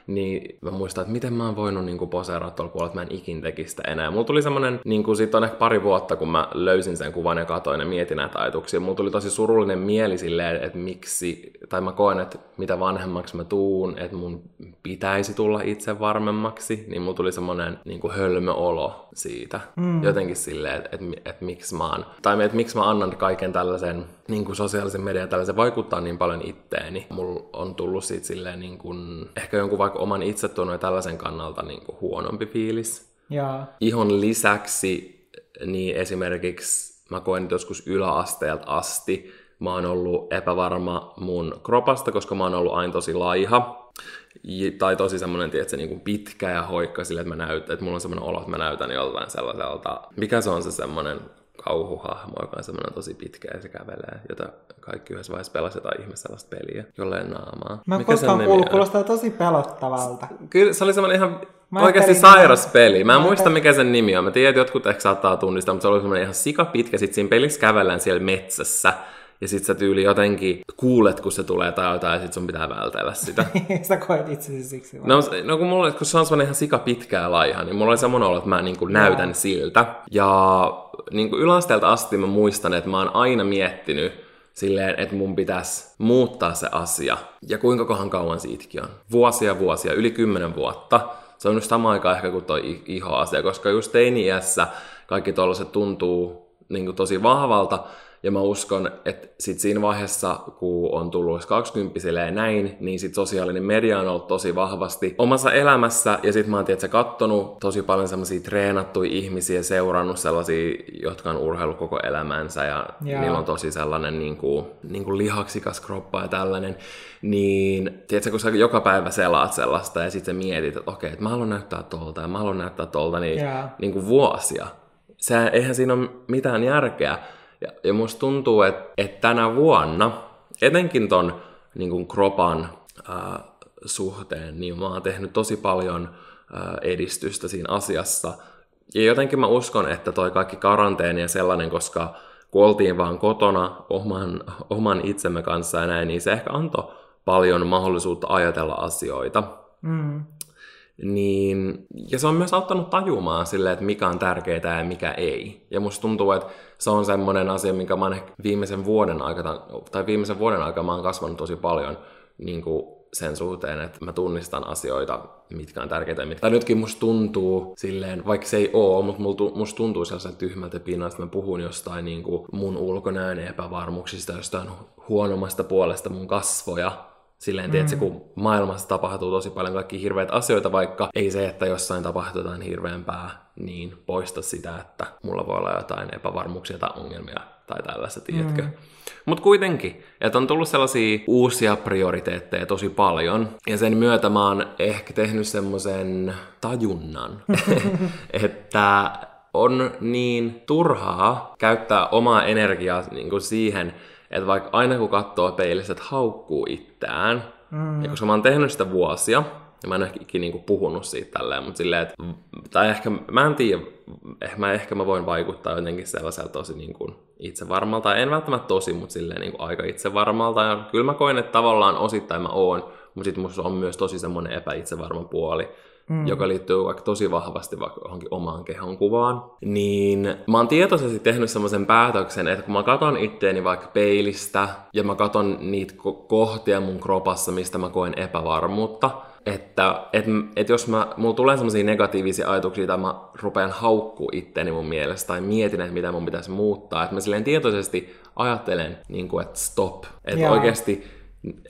Speaker 1: niin mä muistan, että miten mä oon voinut niin kuin poseeraa tuolla puolella, että mä en ikin tekisi sitä enää. Mulla tuli semmonen, niin kuin siitä on ehkä pari vuotta, kun mä löysin sen kuvan ja katoin ja mietin näitä ajatuksia. Mulla tuli tosi surullinen mieli silleen, että miksi, tai mä koen, että mitä vanhemmaksi mä tuun, että mun pitäisi tulla itse varmemmaksi, niin mulla tuli semmonen niin kuin hölmöolo siitä. Mm. Jotenkin silleen, että, että, että miksi mä oon, tai että miksi mä annan kaiken tällaisen niin kuin sosiaalisen median tällaisen vaikuttaa niin paljon itteeni. Mulla on tullut siitä silleen niin kuin, ehkä jonkun vaikka oman itsetunnon ja tällaisen kannalta niin kuin huonompi fiilis.
Speaker 2: Joo.
Speaker 1: Ihon lisäksi niin esimerkiksi mä koen nyt joskus yläasteelta asti, mä oon ollut epävarma mun kropasta, koska mä oon ollut aina tosi laiha. Tai tosi semmonen, tiedätkö, niin kuin pitkä ja hoikka sille, että mä näytän, että mulla on semmoinen olo, että mä näytän joltain sellaiselta, mikä se on se semmonen kauhuhahmo, joka on semmoinen tosi pitkä ja se kävelee, jota kaikki yhdessä vaiheessa pelasi jotain ihme sellaista peliä, jolleen naamaa.
Speaker 2: Mä en
Speaker 1: Mikä
Speaker 2: koskaan kuullut, kuulostaa tosi pelottavalta.
Speaker 1: Kyllä se oli semmoinen ihan
Speaker 2: Mä
Speaker 1: oikeasti sairas peli. Mä en
Speaker 2: Mä
Speaker 1: muista mikä sen nimi on. Mä tiedän, että jotkut ehkä saattaa tunnistaa, mutta se oli semmoinen ihan sikapitkä. Sitten siinä pelissä kävellään siellä metsässä. Ja sit sä tyyli jotenkin kuulet, kun se tulee tai jotain, ja sit sun pitää vältellä sitä.
Speaker 2: Sä koet itsesi siksi vai?
Speaker 1: No, no kun, mulla, kun se on semmoinen ihan sika pitkä ja laiha, niin mulla oli semmoinen olo, että mä niin kuin näytän siltä. Ja niin kuin yläasteelta asti mä muistan, että mä oon aina miettinyt silleen, että mun pitäisi muuttaa se asia. Ja kuinka kohan kauan siitäkin on? Vuosia vuosia, yli kymmenen vuotta. Se on just sama aika ehkä kuin toi ihoasia, koska just teini-iässä kaikki tollaset tuntuu niin kuin tosi vahvalta. Ja mä uskon, että sit siinä vaiheessa, kun on tullut 20 ja näin, niin sit sosiaalinen media on ollut tosi vahvasti omassa elämässä. Ja sit mä oon tietysti kattonut tosi paljon semmoisia treenattuja ihmisiä, seurannut sellaisia, jotka on urheillut koko elämänsä. Ja
Speaker 2: Joo.
Speaker 1: niillä on tosi sellainen niin kuin, niin kuin lihaksikas kroppa ja tällainen. Niin, tiedätkö, kun sä joka päivä selaat sellaista ja sitten mietit, että okei, että mä haluan näyttää tolta ja mä haluan näyttää tolta, niin,
Speaker 2: Joo.
Speaker 1: niin kuin vuosia. Se, eihän siinä ole mitään järkeä. Ja, ja musta tuntuu, että, että tänä vuonna, etenkin ton niin kuin kropan ää, suhteen, niin mä oon tehnyt tosi paljon edistystä siinä asiassa. Ja jotenkin mä uskon, että toi kaikki karanteeni ja sellainen, koska kun oltiin vaan kotona oman, oman itsemme kanssa ja näin, niin se ehkä antoi paljon mahdollisuutta ajatella asioita. Mm. Niin, ja se on myös auttanut tajumaan silleen, että mikä on tärkeää ja mikä ei. Ja musta tuntuu, että se on semmoinen asia, minkä mä oon ehkä viimeisen vuoden aikana, tai viimeisen vuoden aikana mä oon kasvanut tosi paljon niin kuin sen suhteen, että mä tunnistan asioita, mitkä on tärkeitä. Mitkä... Tai nytkin musta tuntuu silleen, vaikka se ei oo, mutta musta tuntuu sellaisen tyhmältä pinnasta, että mä puhun jostain niin kuin mun ulkonäön epävarmuuksista, jostain huonommasta puolesta mun kasvoja, Silleen, mm. kun maailmassa tapahtuu tosi paljon kaikki hirveitä asioita, vaikka ei se, että jossain tapahtuu jotain hirveämpää, niin poista sitä, että mulla voi olla jotain epävarmuuksia tai ongelmia tai tällaista, tiedätkö? Mm. Mutta kuitenkin, että on tullut sellaisia uusia prioriteetteja tosi paljon, ja sen myötä mä oon ehkä tehnyt semmoisen tajunnan, että on niin turhaa käyttää omaa energiaa niin kuin siihen, että vaikka aina kun katsoo peilissä, että haukkuu itseään, mm. ja koska mä oon tehnyt sitä vuosia, ja mä en ehkä ikinä niinku puhunut siitä tälleen, mutta silleen, että, tai ehkä, mä en tiedä, ehkä mä, ehkä mä voin vaikuttaa jotenkin sellaiselta tosi niin kuin itsevarmalta, en välttämättä tosi, mutta silleen niin kuin aika itsevarmalta, ja kyllä mä koen, että tavallaan osittain mä oon, mutta sitten musta on myös tosi semmoinen epäitsevarma puoli, mm. joka liittyy vaikka tosi vahvasti vaikka johonkin omaan kehon kuvaan, niin mä oon tietoisesti tehnyt semmoisen päätöksen, että kun mä katon itteeni vaikka peilistä ja mä katon niitä kohtia mun kropassa, mistä mä koen epävarmuutta, että et, et jos mä, mulla tulee semmoisia negatiivisia ajatuksia, tai mä rupean haukkuu itteeni mun mielestä, tai mietin, että mitä mun pitäisi muuttaa, että mä silleen tietoisesti ajattelen, niin kuin, että stop, että oikeasti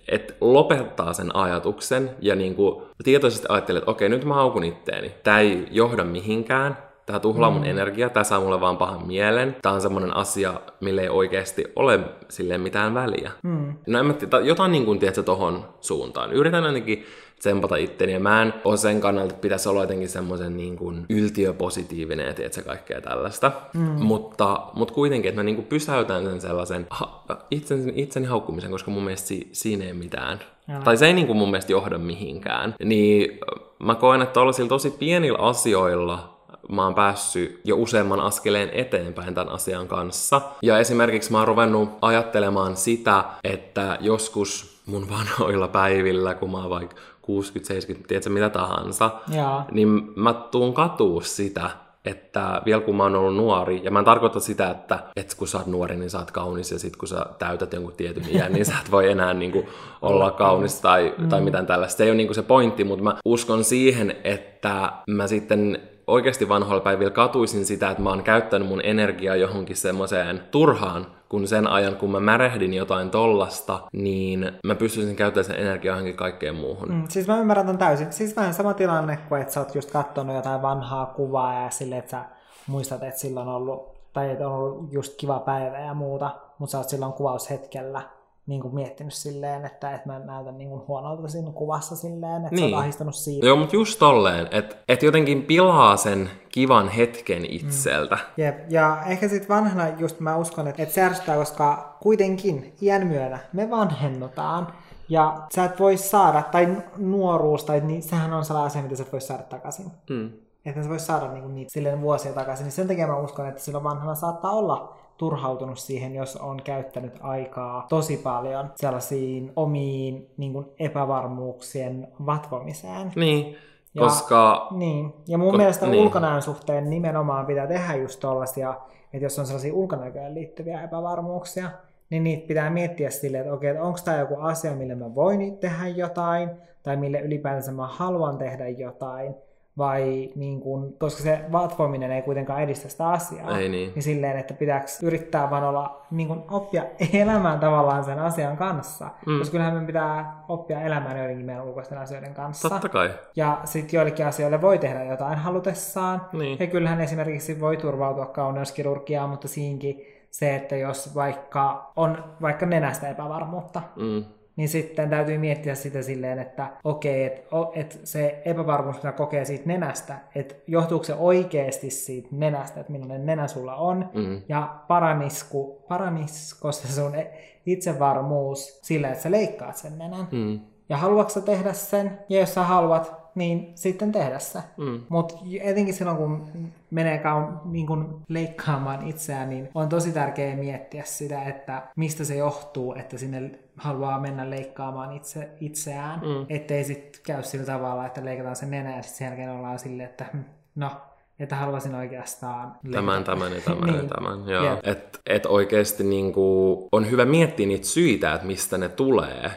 Speaker 1: että lopettaa sen ajatuksen ja niin kuin tietoisesti ajattelee, että okei, nyt mä haukun itteeni. Tämä ei johda mihinkään, tämä tuhlaa mm. mun energiaa, tämä saa mulle vaan pahan mielen. Tämä on semmoinen asia, mille ei oikeasti ole silleen mitään väliä. Mm. No en mä tiedä, jotain niin kuin, tiedätkö, tohon suuntaan. Yritän ainakin tsempata itteni. Ja mä en ole sen kannalta, että pitäisi olla jotenkin semmoisen niin kuin yltiöpositiivinen ja tiedätkö, kaikkea tällaista. Mm. Mutta, mutta kuitenkin, että mä niin kuin pysäytän sen sellaisen ha, itseni, itseni haukkumisen, koska mun mielestä si, siinä ei mitään. Ja. Tai se ei niin kuin mun mielestä johda mihinkään. Niin mä koen, että sillä tosi pienillä asioilla mä oon päässyt jo useamman askeleen eteenpäin tämän asian kanssa. Ja esimerkiksi mä oon ruvennut ajattelemaan sitä, että joskus mun vanhoilla päivillä, kun mä oon vaikka 60, 70, tiedätkö, mitä tahansa, Jaa. niin mä tuun katuu sitä, että vielä kun mä oon ollut nuori, ja mä en tarkoita sitä, että, että kun sä oot nuori, niin sä oot kaunis, ja sit kun sä täytät jonkun tietyn iän, niin sä et voi enää niin kuin, olla kaunis tai, mm. tai mitään tällaista. Se ei ole niin kuin se pointti, mutta mä uskon siihen, että mä sitten oikeasti vanhoilla päivillä katuisin sitä, että mä oon käyttänyt mun energiaa johonkin semmoiseen turhaan, kun sen ajan, kun mä märehdin jotain tollasta, niin mä pystyisin käyttämään sen energiaa johonkin kaikkeen muuhun. Mm,
Speaker 2: siis mä ymmärrän ton täysin. Siis vähän sama tilanne kuin, että sä oot just katsonut jotain vanhaa kuvaa ja sille, että sä muistat, että silloin on ollut, tai että on ollut just kiva päivä ja muuta, mutta sä oot silloin kuvaushetkellä niin kuin miettinyt silleen, että, että mä näytän niin kuin huonolta siinä kuvassa silleen, että niin. sä ahistanut siitä.
Speaker 1: Joo, mutta just tolleen, että, että jotenkin pilaa sen kivan hetken itseltä.
Speaker 2: Mm. Jep, ja ehkä sitten vanhana just mä uskon, että, että se ärsyttää, koska kuitenkin iän myötä me vanhennutaan. Ja sä et voi saada, tai nuoruus, tai niin, sehän on sellainen asia, mitä sä et voi saada takaisin. Mm. Että sä vois saada niinku niitä silleen vuosia takaisin. Niin sen takia mä uskon, että silloin vanhana saattaa olla turhautunut siihen, jos on käyttänyt aikaa tosi paljon sellaisiin omiin niin kuin epävarmuuksien vatvomiseen.
Speaker 1: Niin, ja, koska...
Speaker 2: Niin, ja mun ko- mielestä niin. ulkonäön suhteen nimenomaan pitää tehdä just tollasia, että jos on sellaisia ulkonäköön liittyviä epävarmuuksia, niin niitä pitää miettiä silleen, että okei, että onko tämä joku asia, millä mä voin tehdä jotain, tai mille ylipäänsä mä haluan tehdä jotain, vai niin kun, koska se vatvominen ei kuitenkaan edistä sitä asiaa,
Speaker 1: ei niin.
Speaker 2: niin silleen, että pitääkö yrittää vaan olla, niin kun, oppia elämään tavallaan sen asian kanssa, mm. koska kyllähän me pitää oppia elämään joidenkin meidän ulkoisten asioiden kanssa.
Speaker 1: Totta kai.
Speaker 2: Ja sitten joillekin asioille voi tehdä jotain halutessaan, niin. ja kyllähän esimerkiksi voi turvautua kauneuskirurgiaan, mutta siinkin se, että jos vaikka on vaikka nenästä epävarmuutta, mm niin sitten täytyy miettiä sitä silleen, että okei, että et se epävarmuus, mitä kokee siitä nenästä, että johtuuko se oikeasti siitä nenästä, että millainen nenä sulla on, mm. ja paranisku, paranisko se sun e- itsevarmuus sillä, että sä leikkaat sen nenän. Mm. Ja haluatko sä tehdä sen? Ja jos sä haluat, niin sitten tehdä se.
Speaker 1: Mm.
Speaker 2: Mutta etenkin silloin, kun menee kau- niin kun leikkaamaan itseään, niin on tosi tärkeää miettiä sitä, että mistä se johtuu, että sinne haluaa mennä leikkaamaan itse, itseään.
Speaker 1: Mm.
Speaker 2: Ettei sitten käy sillä tavalla, että leikataan se nenä ja sitten sen jälkeen ollaan silleen, että hm, no, että haluaisin oikeastaan
Speaker 1: Tämän,
Speaker 2: leikata.
Speaker 1: tämän ja tämän ja
Speaker 2: Niin.
Speaker 1: tämän. Joo.
Speaker 2: Jep.
Speaker 1: Et, et oikeasti niinku, on hyvä miettiä niitä syitä, että mistä ne tulee.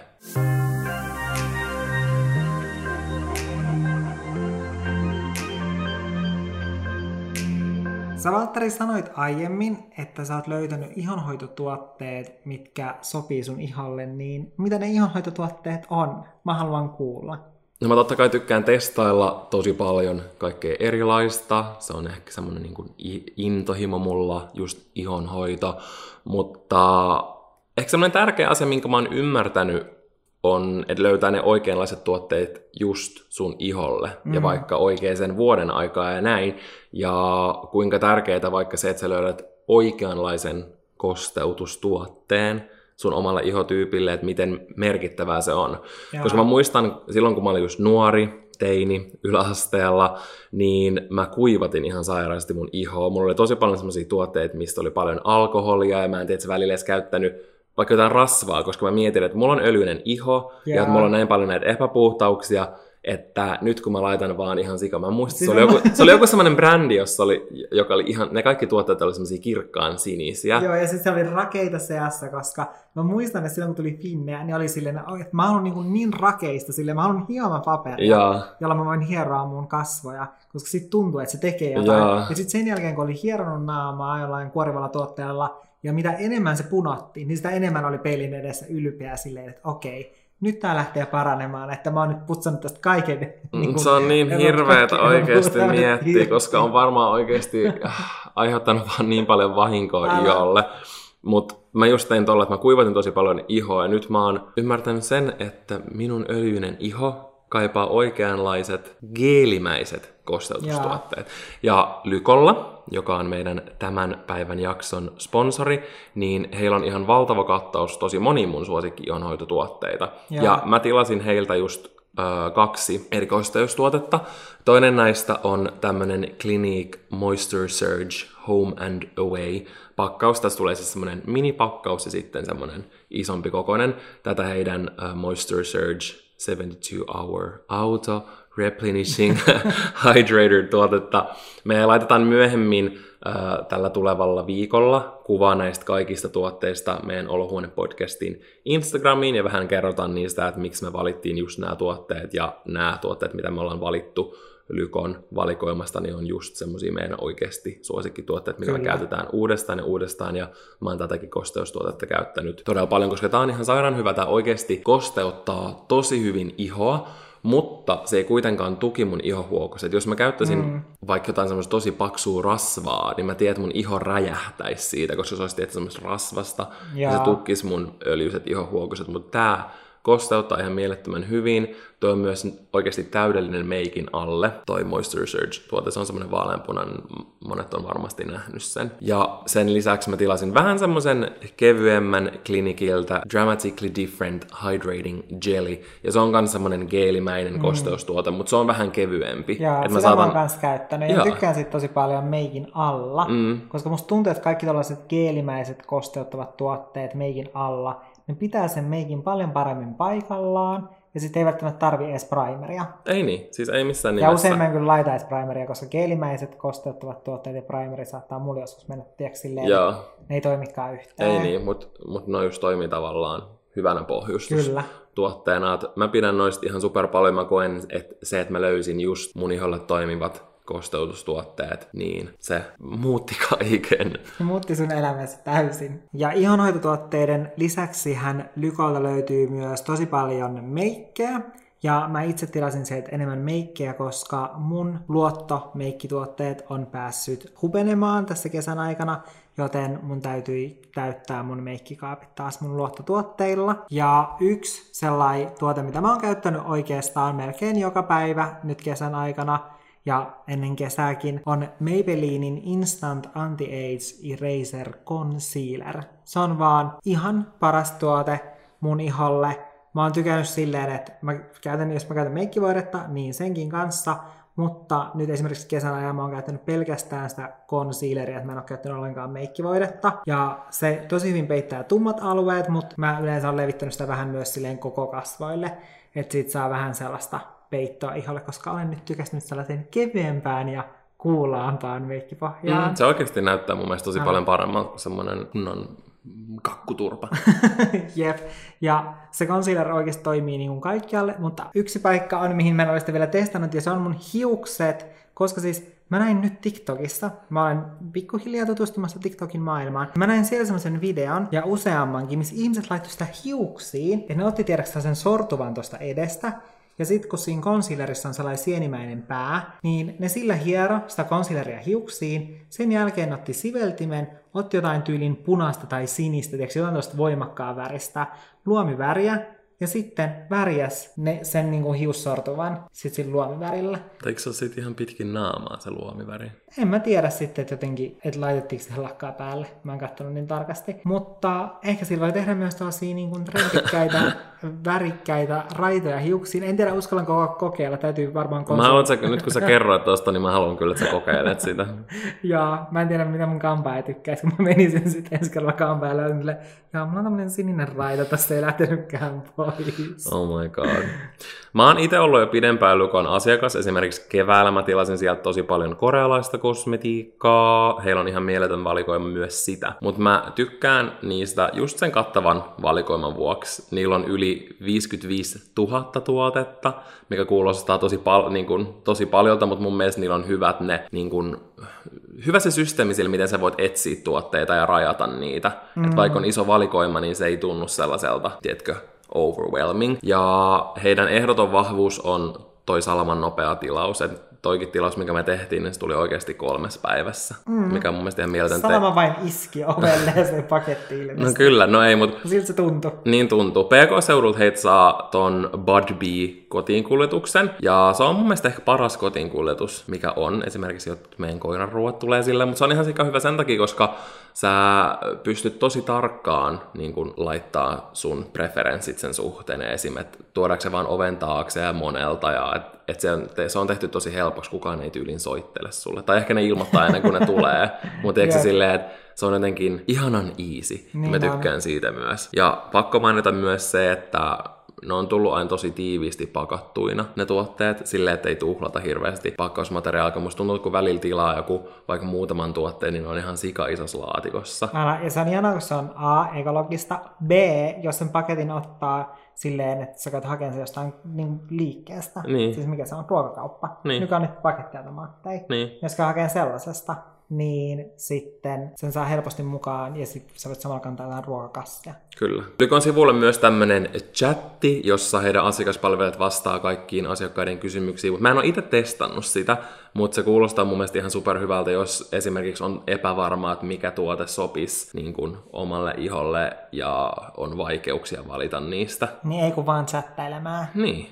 Speaker 2: Sä Valtteri sanoit aiemmin, että sä oot löytänyt ihonhoitotuotteet, mitkä sopii sun iholle, niin mitä ne ihonhoitotuotteet on? Mä haluan kuulla.
Speaker 1: No mä totta kai tykkään testailla tosi paljon kaikkea erilaista. Se on ehkä semmonen niin intohimo mulla, just ihonhoito. Mutta ehkä semmoinen tärkeä asia, minkä mä oon ymmärtänyt, on, että löytää ne oikeanlaiset tuotteet just sun iholle. Mm. Ja vaikka oikein sen vuoden aikaa ja näin. Ja kuinka tärkeää vaikka se, että sä löydät oikeanlaisen kosteutustuotteen sun omalle ihotyypille, että miten merkittävää se on.
Speaker 2: Joo.
Speaker 1: Koska mä muistan silloin, kun mä olin just nuori, teini, yläasteella, niin mä kuivatin ihan sairaasti mun ihoa. Mulla oli tosi paljon semmoisia tuotteita, mistä oli paljon alkoholia, ja mä en tiedä, että se välillä edes käyttänyt vaikka jotain rasvaa, koska mä mietin, että mulla on öljyinen iho, ja
Speaker 2: Jaa.
Speaker 1: että mulla on näin paljon näitä epäpuhtauksia, että nyt kun mä laitan vaan ihan sika, mä muistan, se
Speaker 2: Siis
Speaker 1: oli
Speaker 2: on-
Speaker 1: joku, se oli joku semmoinen brändi, jossa oli, joka oli ihan, ne kaikki tuotteet oli semmoisia kirkkaan sinisiä.
Speaker 2: Joo, ja sitten se oli rakeita seassa, koska mä muistan, että silloin kun tuli Finneä, niin oli silleen, että mä haluan niin, niin rakeista, silleen mä haluan hieromapaperia,
Speaker 1: Jaa.
Speaker 2: jolla mä voin hieroa mun kasvoja, koska sitten tuntuu, että se tekee jotain.
Speaker 1: Jaa.
Speaker 2: Ja sitten sen jälkeen, kun oli hieronut naamaa jollain kuorivalla tuotteella, ja mitä enemmän se punotti, niin sitä enemmän oli peilin edessä ylpeä silleen, että okei, nyt tää lähtee paranemaan, että mä oon nyt putsannut tästä kaiken.
Speaker 1: Mm, se on niin
Speaker 2: kaikki
Speaker 1: oikeasti miettiä, koska on varmaan oikeasti äh, aiheuttanut vaan niin paljon vahinkoa
Speaker 2: Älä.
Speaker 1: iholle. Mutta mä just tein tolla, että mä kuivatin tosi paljon ihoa ja nyt mä oon ymmärtänyt sen, että minun öljyinen iho kaipaa oikeanlaiset geelimäiset kosteutustuotteet. Ja Lykolla, joka on meidän tämän päivän jakson sponsori, niin heillä on ihan valtava kattaus tosi moni mun suosikki ihonhoitotuotteita.
Speaker 2: Joo.
Speaker 1: Ja mä tilasin heiltä just ö, kaksi erikoisteustuotetta. Toinen näistä on tämmönen Clinique Moisture Surge Home and Away pakkaus. Tässä tulee siis semmonen minipakkaus ja sitten semmonen isompi kokoinen. Tätä heidän ö, Moisture Surge 72 Hour Auto Replenishing Hydrator tuotetta. Me laitetaan myöhemmin äh, tällä tulevalla viikolla kuva näistä kaikista tuotteista meidän Olohuone-podcastin Instagramiin ja vähän kerrotaan niistä, että miksi me valittiin just nämä tuotteet ja nämä tuotteet, mitä me ollaan valittu Lykon valikoimasta, niin on just semmoisia meidän oikeasti suosikkituotteet, mitä me
Speaker 2: Kyllä.
Speaker 1: käytetään uudestaan ja uudestaan, ja mä oon tätäkin kosteustuotetta käyttänyt todella paljon, koska tää on ihan sairaan hyvä, tää oikeasti kosteuttaa tosi hyvin ihoa, mutta se ei kuitenkaan tuki mun ihohuokossa. Et jos mä käyttäisin mm. vaikka jotain semmoista tosi paksua rasvaa, niin mä tiedän, että mun iho räjähtäisi siitä, koska se olisi tietysti semmoista rasvasta, ja se
Speaker 2: Jaa.
Speaker 1: tukkisi mun öljyiset ihohuokoset, mutta tää kosteuttaa ihan mielettömän hyvin. Toi on myös oikeasti täydellinen meikin alle, toi Moisture Surge tuote. Se on semmoinen vaaleanpunainen, monet on varmasti nähnyt sen. Ja sen lisäksi mä tilasin vähän semmoisen kevyemmän klinikiltä Dramatically Different Hydrating Jelly. Ja se on myös semmoinen geelimäinen kosteustuote, mutta se on vähän kevyempi.
Speaker 2: Joo,
Speaker 1: Et
Speaker 2: sitä mä, saatan... mä oon kanssa käyttänyt. Ja
Speaker 1: Joo.
Speaker 2: tykkään siitä tosi paljon meikin alla,
Speaker 1: Mm.
Speaker 2: koska musta tuntuu, että kaikki tällaiset geelimäiset kosteuttavat tuotteet meikin alla, ne pitää sen meikin paljon paremmin paikallaan, ja sitten ei välttämättä tarvi edes primeria.
Speaker 1: Ei niin, siis ei missään
Speaker 2: Ja
Speaker 1: nimessä.
Speaker 2: usein mä en kyllä laita edes primeria, koska geelimäiset kosteuttavat tuotteet ja primeri saattaa mulla joskus mennä tiedätkö, silleen,
Speaker 1: Joo,
Speaker 2: ne ei toimikaan yhtään.
Speaker 1: ei niin, mutta mut ne just toimii tavallaan hyvänä pohjustus.
Speaker 2: Kyllä.
Speaker 1: tuotteena. Mä pidän noista ihan super paljon. Mä koen, että se, että mä löysin just mun iholle toimivat kosteutustuotteet, niin se muutti kaiken.
Speaker 2: Se muutti sun elämässä täysin. Ja ihonhoitotuotteiden lisäksi hän Lykolta löytyy myös tosi paljon meikkejä. Ja mä itse tilasin sieltä enemmän meikkejä, koska mun luottomeikkituotteet on päässyt hupenemaan tässä kesän aikana, joten mun täytyi täyttää mun meikkikaapit taas mun luottotuotteilla. Ja yksi sellainen tuote, mitä mä oon käyttänyt oikeastaan melkein joka päivä nyt kesän aikana, ja ennen kesääkin on Maybellinin Instant Anti-Age Eraser Concealer. Se on vaan ihan paras tuote mun iholle, mä oon tykännyt silleen, että mä käytän, jos mä käytän meikkivoidetta, niin senkin kanssa, mutta nyt esimerkiksi kesän ajan mä oon käyttänyt pelkästään sitä concealeria, että mä en ole käyttänyt ollenkaan meikkivoidetta. Ja se tosi hyvin peittää tummat alueet, mutta mä yleensä olen levittänyt sitä vähän myös silleen koko kasvoille, että siitä saa vähän sellaista peittoa iholle, koska olen nyt tykästynyt sellaisen kevyempään ja kuulaampaan meikkipohjaan.
Speaker 1: Mm, se oikeasti näyttää mun mielestä tosi no. paljon paremmalta kuin semmoinen kunnon kakkuturpa.
Speaker 2: Jep. Ja se concealer oikeasti toimii niin kuin kaikkialle, mutta yksi paikka on, mihin mä en ole sitä vielä testannut, ja se on mun hiukset, koska siis mä näin nyt TikTokissa, mä olen pikkuhiljaa tutustumassa TikTokin maailmaan, mä näin siellä semmoisen videon ja useammankin, missä ihmiset laittoi sitä hiuksiin, ja ne otti tiedäksä sen sortuvan tuosta edestä, ja sitten kun siinä concealerissa on sellainen sienimäinen pää, niin ne sillä hiero sitä concealeria hiuksiin, sen jälkeen otti siveltimen, otti jotain tyylin punaista tai sinistä, tiedätkö, jotain tuosta voimakkaa väristä, luomiväriä, ja sitten värjäs ne, sen niin kuin hiussortuvan sit sillä luomivärillä.
Speaker 1: Eikö se ole sitten ihan pitkin naamaa se luomiväri?
Speaker 2: En mä tiedä sitten, että jotenkin, että laitettiinko se lakkaa päälle. Mä en katsonut niin tarkasti. Mutta ehkä sillä voi tehdä myös tällaisia niin kuin trendikkäitä, värikkäitä raitoja hiuksiin. En tiedä, uskallanko kokeilla. Täytyy varmaan
Speaker 1: konsul... Mä haluan, että nyt kun sä kerroit tosta, niin mä haluan kyllä, että sä kokeilet sitä.
Speaker 2: ja mä en tiedä, mitä mun kampaaja tykkäisi, kun mä menisin sitten ensi kerralla kampaajalle. Ja mulla on tämmönen sininen raita, tästä ei lähtenytkään pois.
Speaker 1: Oh my god. Mä oon itse ollut jo pidempään Lukon asiakas. Esimerkiksi keväällä mä tilasin sieltä tosi paljon korealaista kosmetiikkaa. Heillä on ihan mieletön valikoima myös sitä. Mutta mä tykkään niistä just sen kattavan valikoiman vuoksi. Niillä on yli 55 000 tuotetta, mikä kuulostaa tosi, pal- niin kun, tosi paljolta, mutta mun mielestä niillä on hyvät ne, niin kun, hyvä se systeemi sillä, miten sä voit etsiä tuotteita ja rajata niitä. Mm. Et vaikka on iso valikoima, niin se ei tunnu sellaiselta, tiedätkö, overwhelming. Ja heidän ehdoton vahvuus on toi salaman nopea tilaus. Et toikin tilaus, mikä me tehtiin, niin se tuli oikeasti kolmessa päivässä. Mm. Mikä on mun mielestä ihan mieletön.
Speaker 2: Salama te- vain iski ovelle ja se paketti.
Speaker 1: No kyllä, no ei, mutta...
Speaker 2: Siltä se tuntuu.
Speaker 1: Niin tuntuu. PK-seudulta heitä saa ton Bud Bee kotiinkuljetuksen. Ja se on mun mielestä ehkä paras kotiinkuljetus, mikä on. Esimerkiksi jotkut meidän koiran ruoat tulee sille, mutta se on ihan sika hyvä sen takia, koska sä pystyt tosi tarkkaan niin kun, laittaa sun preferenssit sen suhteen. Esim. että tuodaanko se vaan oven taakse ja monelta ja et, et se, on, se on tehty tosi helpoksi, kukaan ei tyylin soittele sulle. Tai ehkä ne ilmoittaa ennen kuin ne tulee, mutta eikö se silleen, että se on jotenkin ihanan easy. Niin Mä tykkään on. siitä myös. Ja pakko mainita myös se, että ne on tullut aina tosi tiiviisti pakattuina, ne tuotteet, silleen, että ei tuhlata hirveästi pakkausmateriaalia. Musta tuntuu, että kun välillä tilaa joku vaikka muutaman tuotteen, niin ne on ihan sika isossa laatikossa.
Speaker 2: Älä, ja se on ihanaa, kun se on A, ekologista, B, jos sen paketin ottaa silleen, että sä käyt hakemaan se jostain niin liikkeestä. Niin. Siis mikä se on, ruokakauppa. Niin. Nykyään nyt pakettiautomaatteja. Niin. Jos käy hakemaan sellaisesta, niin sitten sen saa helposti mukaan ja sitten sä voit samalla kantaa jotain ruokakassia.
Speaker 1: Kyllä. Lykon sivulle myös tämmöinen chatti, jossa heidän asiakaspalvelijat vastaa kaikkiin asiakkaiden kysymyksiin, mutta mä en ole itse testannut sitä, mutta se kuulostaa mun mielestä ihan superhyvältä, jos esimerkiksi on epävarma, että mikä tuote sopisi niin kuin omalle iholle ja on vaikeuksia valita niistä.
Speaker 2: Niin ei kun vaan chattailemaan.
Speaker 1: Niin.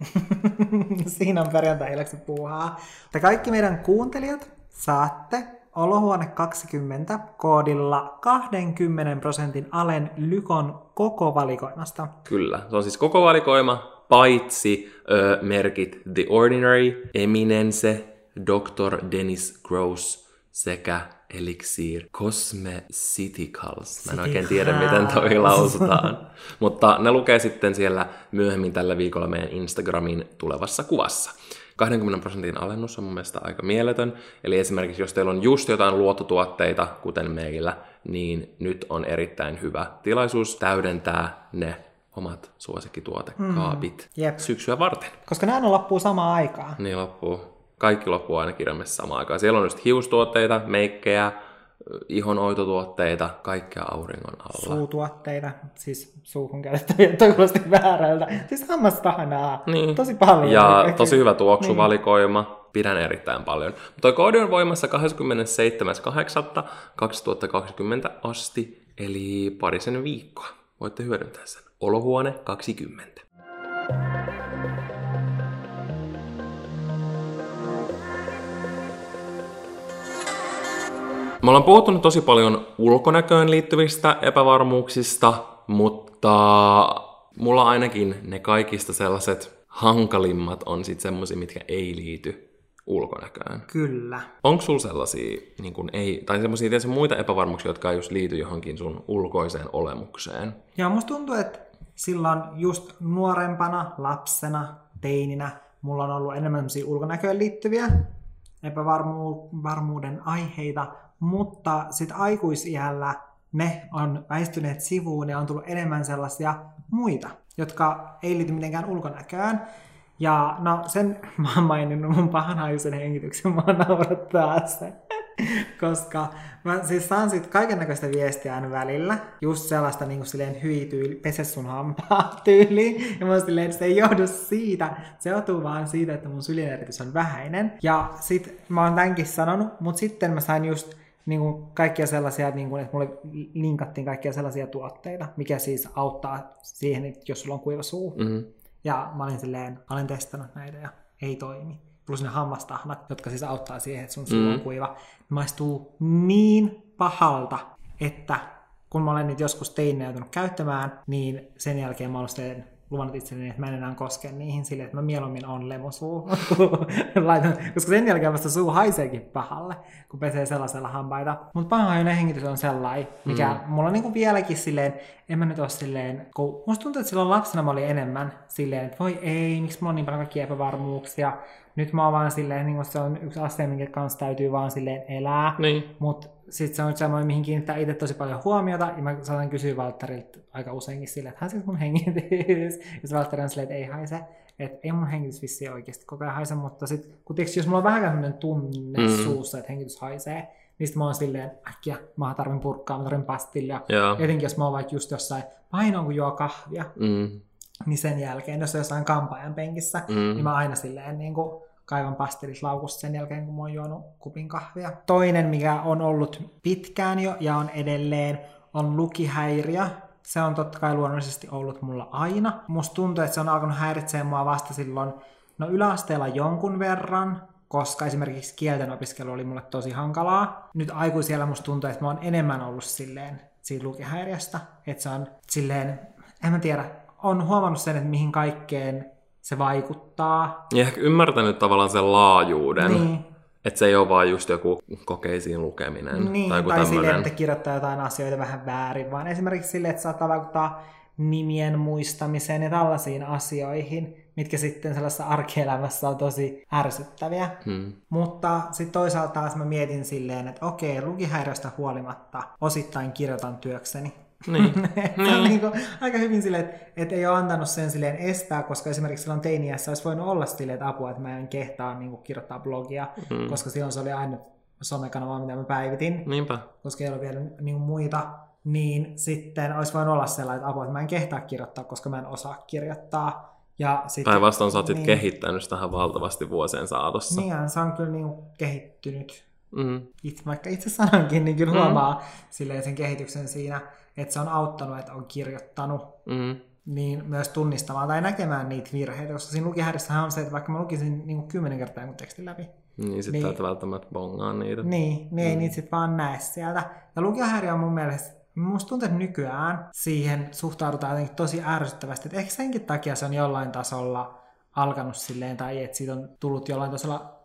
Speaker 2: Siinä on perjantai puuhaa. Mutta kaikki meidän kuuntelijat saatte Olohuone 20 koodilla 20 prosentin alen Lykon koko valikoimasta.
Speaker 1: Kyllä, se on siis koko valikoima, paitsi ö, merkit The Ordinary, Eminence, Dr. Dennis Gross sekä Elixir Cosmeceuticals. Mä en oikein tiedä, miten toi lausutaan. Mutta ne lukee sitten siellä myöhemmin tällä viikolla meidän Instagramin tulevassa kuvassa. 20 prosentin alennus on mun mielestä aika mieletön. Eli esimerkiksi jos teillä on just jotain luottotuotteita, kuten meillä, niin nyt on erittäin hyvä tilaisuus täydentää ne omat suosikkituotekaapit mm. Jep. syksyä varten.
Speaker 2: Koska nämä on loppuu samaan aikaan.
Speaker 1: Niin loppuu. Kaikki loppuu aina kirjamessa samaan aikaan. Siellä on just hiustuotteita, meikkejä, ihonoitotuotteita, kaikkea auringon alla.
Speaker 2: Suutuotteita, siis suuhun käytettäviä, toivottavasti väärältä. Siis hammastahanaa, niin. tosi paljon.
Speaker 1: Ja kaikki. tosi hyvä tuoksuvalikoima, niin. pidän erittäin paljon. Toi koodi on voimassa 27.8.2020 asti, eli parisen viikkoa. Voitte hyödyntää sen. Olohuone 20. Me ollaan puhuttu nyt tosi paljon ulkonäköön liittyvistä epävarmuuksista, mutta mulla ainakin ne kaikista sellaiset hankalimmat on sitten semmoisia, mitkä ei liity ulkonäköön.
Speaker 2: Kyllä.
Speaker 1: Onko sulla sellaisia, niin kun ei, tai semmoisia tietysti muita epävarmuuksia, jotka ei just liity johonkin sun ulkoiseen olemukseen?
Speaker 2: Ja musta tuntuu, että silloin just nuorempana, lapsena, teininä, mulla on ollut enemmän ulkonäköön liittyviä epävarmuuden aiheita, mutta sitten aikuisiällä ne on väistyneet sivuun ja on tullut enemmän sellaisia muita, jotka ei liity mitenkään ulkonäköön. Ja no sen mä oon maininnut mun pahanhajuisen hengityksen, mä naurattaa se. Koska mä siis saan sit kaiken näköistä viestiä aina välillä. Just sellaista niin kuin silleen hyi tyyli, pese sun hampaa tyyli. Ja mä oon silleen, että se ei johdu siitä. Se johtuu vaan siitä, että mun sylineritys on vähäinen. Ja sit mä oon tämänkin sanonut, mutta sitten mä sain just niin kuin kaikkia sellaisia, niin kuin, että mulle linkattiin kaikkia sellaisia tuotteita, mikä siis auttaa siihen, että jos sulla on kuiva suu. Mm-hmm. Ja mä olin silleen, mä olen testannut näitä ja ei toimi. Plus ne hammastahnat, jotka siis auttaa siihen, että sun suu on mm. kuiva. Maistuu niin pahalta, että kun mä olen niitä joskus teinä joutunut käyttämään, niin sen jälkeen mä olen luvannut itselleni, että mä en enää koske niihin silleen, että mä mieluummin on lemosuu. Laitan, koska sen jälkeen vasta suu haiseekin pahalle, kun pesee sellaisella hampaita. Mutta pahanhajuinen hengitys on sellainen, mikä mm. mulla on niinku vieläkin silleen, en mä nyt ole silleen, kun musta tuntuu, että silloin lapsena mä olin enemmän silleen, että voi ei, miksi mulla on niin paljon kaikkia epävarmuuksia. Nyt mä oon vaan silleen, niin se on yksi asia, minkä kanssa täytyy vaan silleen elää.
Speaker 1: Niin.
Speaker 2: Mutta sitten se on semmoinen, mihin kiinnittää itse tosi paljon huomiota, ja mä saatan kysyä Valtterilta aika useinkin silleen, että haisit mun hengitys, ja se Valtteri on silleen, että ei haise, että ei mun hengitys vissi oikeasti koko ajan haise, mutta sitten kun tiiäks, jos mulla on vähän sellainen tunne mm. suussa, että hengitys haisee, niin sitten mä oon silleen, äkkiä, mä tarvin purkkaa, mä tarvin pastillia. Yeah. Etenkin jos mä oon vaikka just jossain, painoon kun juo kahvia, mm. niin sen jälkeen, jos on jossain kampaajan penkissä, mm. niin mä aina silleen niin kuin, kaivan pastelit sen jälkeen, kun mä oon juonut kupin kahvia. Toinen, mikä on ollut pitkään jo ja on edelleen, on lukihäiriö. Se on totta kai luonnollisesti ollut mulla aina. Musta tuntuu, että se on alkanut häiritsemään mua vasta silloin, no yläasteella jonkun verran, koska esimerkiksi kielten opiskelu oli mulle tosi hankalaa. Nyt aikuisiellä musta tuntuu, että mä oon enemmän ollut silleen siitä lukihäiriöstä, että se on silleen, en mä tiedä, on huomannut sen, että mihin kaikkeen se vaikuttaa.
Speaker 1: Ja ehkä ymmärtänyt tavallaan sen laajuuden. Niin. Että se ei ole vaan just joku kokeisiin lukeminen.
Speaker 2: Niin,
Speaker 1: tai,
Speaker 2: joku tai silleen, että kirjoittaa jotain asioita vähän väärin, vaan esimerkiksi silleen, että saattaa vaikuttaa nimien muistamiseen ja tällaisiin asioihin, mitkä sitten sellaisessa arkielämässä on tosi ärsyttäviä. Hmm. Mutta sitten toisaalta taas mä mietin silleen, että okei, lukihäiriöstä huolimatta osittain kirjoitan työkseni. Niin. niin. on niin kuin, aika hyvin silleen, että, että ei ole antanut sen silleen estää, koska esimerkiksi silloin teiniässä olisi voinut olla silleen, että apua, että mä en kehtaa niin kuin, kirjoittaa blogia, mm. koska silloin se oli aina somekanava, mitä mä päivitin.
Speaker 1: Niinpä.
Speaker 2: Koska ei ole vielä niin kuin, muita. Niin sitten olisi voinut olla sellainen, että apua, että mä en kehtaa kirjoittaa, koska mä en osaa kirjoittaa. Ja sitten,
Speaker 1: Päinvastoin sä oot niin, kehittänyt tähän valtavasti vuosien saatossa.
Speaker 2: Niin, se on kyllä niin kehittynyt. Mm. Itse, vaikka itse sanonkin, niin kyllä mm. huomaa silleen sen kehityksen siinä että se on auttanut, että on kirjoittanut, mm. niin myös tunnistamaan tai näkemään niitä virheitä, koska siinä lukihäiriössähän on se, että vaikka mä lukisin niin kuin kymmenen kertaa jonkun tekstin läpi,
Speaker 1: niin, sitten niin, välttämättä bongaa niitä.
Speaker 2: Niin, niin mm. ei niitä sitten vaan näe sieltä. Ja lukihäiriö on mun mielestä Musta tuntuu, että nykyään siihen suhtaudutaan jotenkin tosi ärsyttävästi. Että ehkä senkin takia se on jollain tasolla alkanut silleen, tai että siitä on tullut jollain tasolla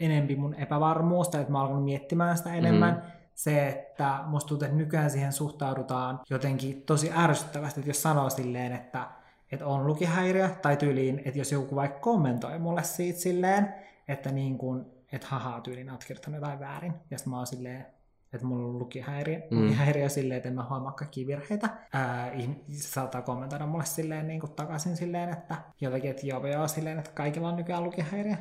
Speaker 2: enempi mun epävarmuusta, että mä alkanut miettimään sitä enemmän. Mm se, että musta tuntuu, että nykyään siihen suhtaudutaan jotenkin tosi ärsyttävästi, että jos sanoo silleen, että, että on lukihäiriö, tai tyyliin, että jos joku vaikka kommentoi mulle siitä silleen, että niin kuin, että hahaa tyyliin, oot kirjoittanut jotain väärin, ja sitten mä oon silleen, että mulla on lukihäiriö, mm. lukihäiriö silleen, että en mä huomaa kaikkia virheitä. Ää, saattaa kommentoida mulle silleen niin kuin takaisin silleen, että jotenkin, että joo, joo, silleen, että kaikilla on nykyään lukihäiriö.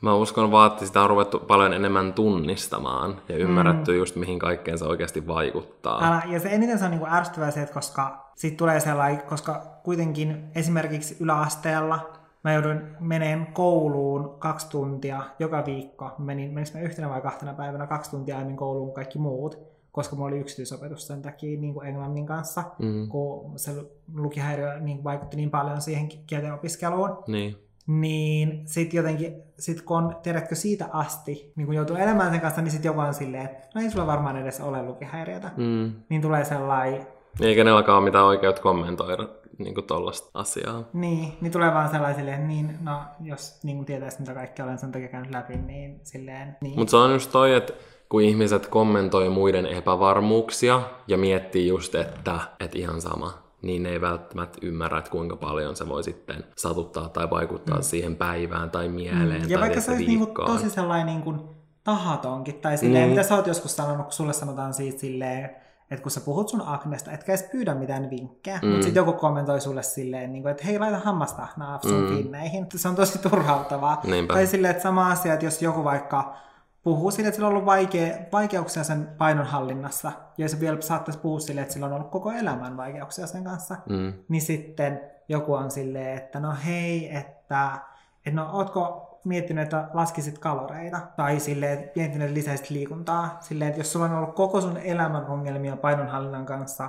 Speaker 1: Mä uskon vaan, että sitä on ruvettu paljon enemmän tunnistamaan ja ymmärretty mm. just mihin kaikkeen se oikeasti vaikuttaa.
Speaker 2: Älä, ja se eniten se on niin ärsyttävää se, että koska sit tulee sellainen, koska kuitenkin esimerkiksi yläasteella mä joudun meneen kouluun kaksi tuntia joka viikko. Menin, menin mä yhtenä vai kahtena päivänä kaksi tuntia aiemmin kouluun kuin kaikki muut, koska mulla oli yksityisopetus sen takia niin kuin englannin kanssa, mm. kun se lukihäiriö niin vaikutti niin paljon siihen kielten opiskeluun.
Speaker 1: Niin.
Speaker 2: Niin sit jotenkin, sit kun on, tiedätkö, siitä asti, niin kun joutuu elämään sen kanssa, niin sit joku on silleen, no ei sulla varmaan edes ole lukihäiriötä. Mm. Niin tulee sellainen...
Speaker 1: Eikä ne alkaa mitään oikeut kommentoida niinku tollasta asiaa.
Speaker 2: Niin, niin tulee vaan sellaisille, että niin, no, jos niin tietäisi, mitä kaikki olen sen takia käynyt läpi, niin silleen, niin.
Speaker 1: Mutta se on just toi, että kun ihmiset kommentoi muiden epävarmuuksia ja miettii just, että, että ihan sama, niin ne ei välttämättä ymmärrä, että kuinka paljon se voi sitten satuttaa tai vaikuttaa mm. siihen päivään tai mieleen mm.
Speaker 2: Ja
Speaker 1: tai
Speaker 2: vaikka se olisi niinku tosi sellainen niinku tahatonkin, tai silleen, mm. mitä sä oot joskus sanonut, kun sulle sanotaan siitä silleen, että kun sä puhut sun aknesta, etkä edes pyydä mitään vinkkejä, mm. mutta sitten joku kommentoi sulle silleen, niin kuin, että hei, laita hammastahnaa sun mm. finneihin. Se on tosi turhauttavaa. Niinpä. Tai silleen, että sama asia, että jos joku vaikka puhuu sille, että sillä on ollut vaikea, vaikeuksia sen painonhallinnassa, ja se vielä saattaisi puhua sille, että sillä on ollut koko elämän vaikeuksia sen kanssa, mm. niin sitten joku on silleen, että no hei, että, että no ootko miettinyt, että laskisit kaloreita, tai silleen, että miettinyt, että lisäisit liikuntaa, silleen, että jos sulla on ollut koko sun elämän ongelmia painonhallinnan kanssa,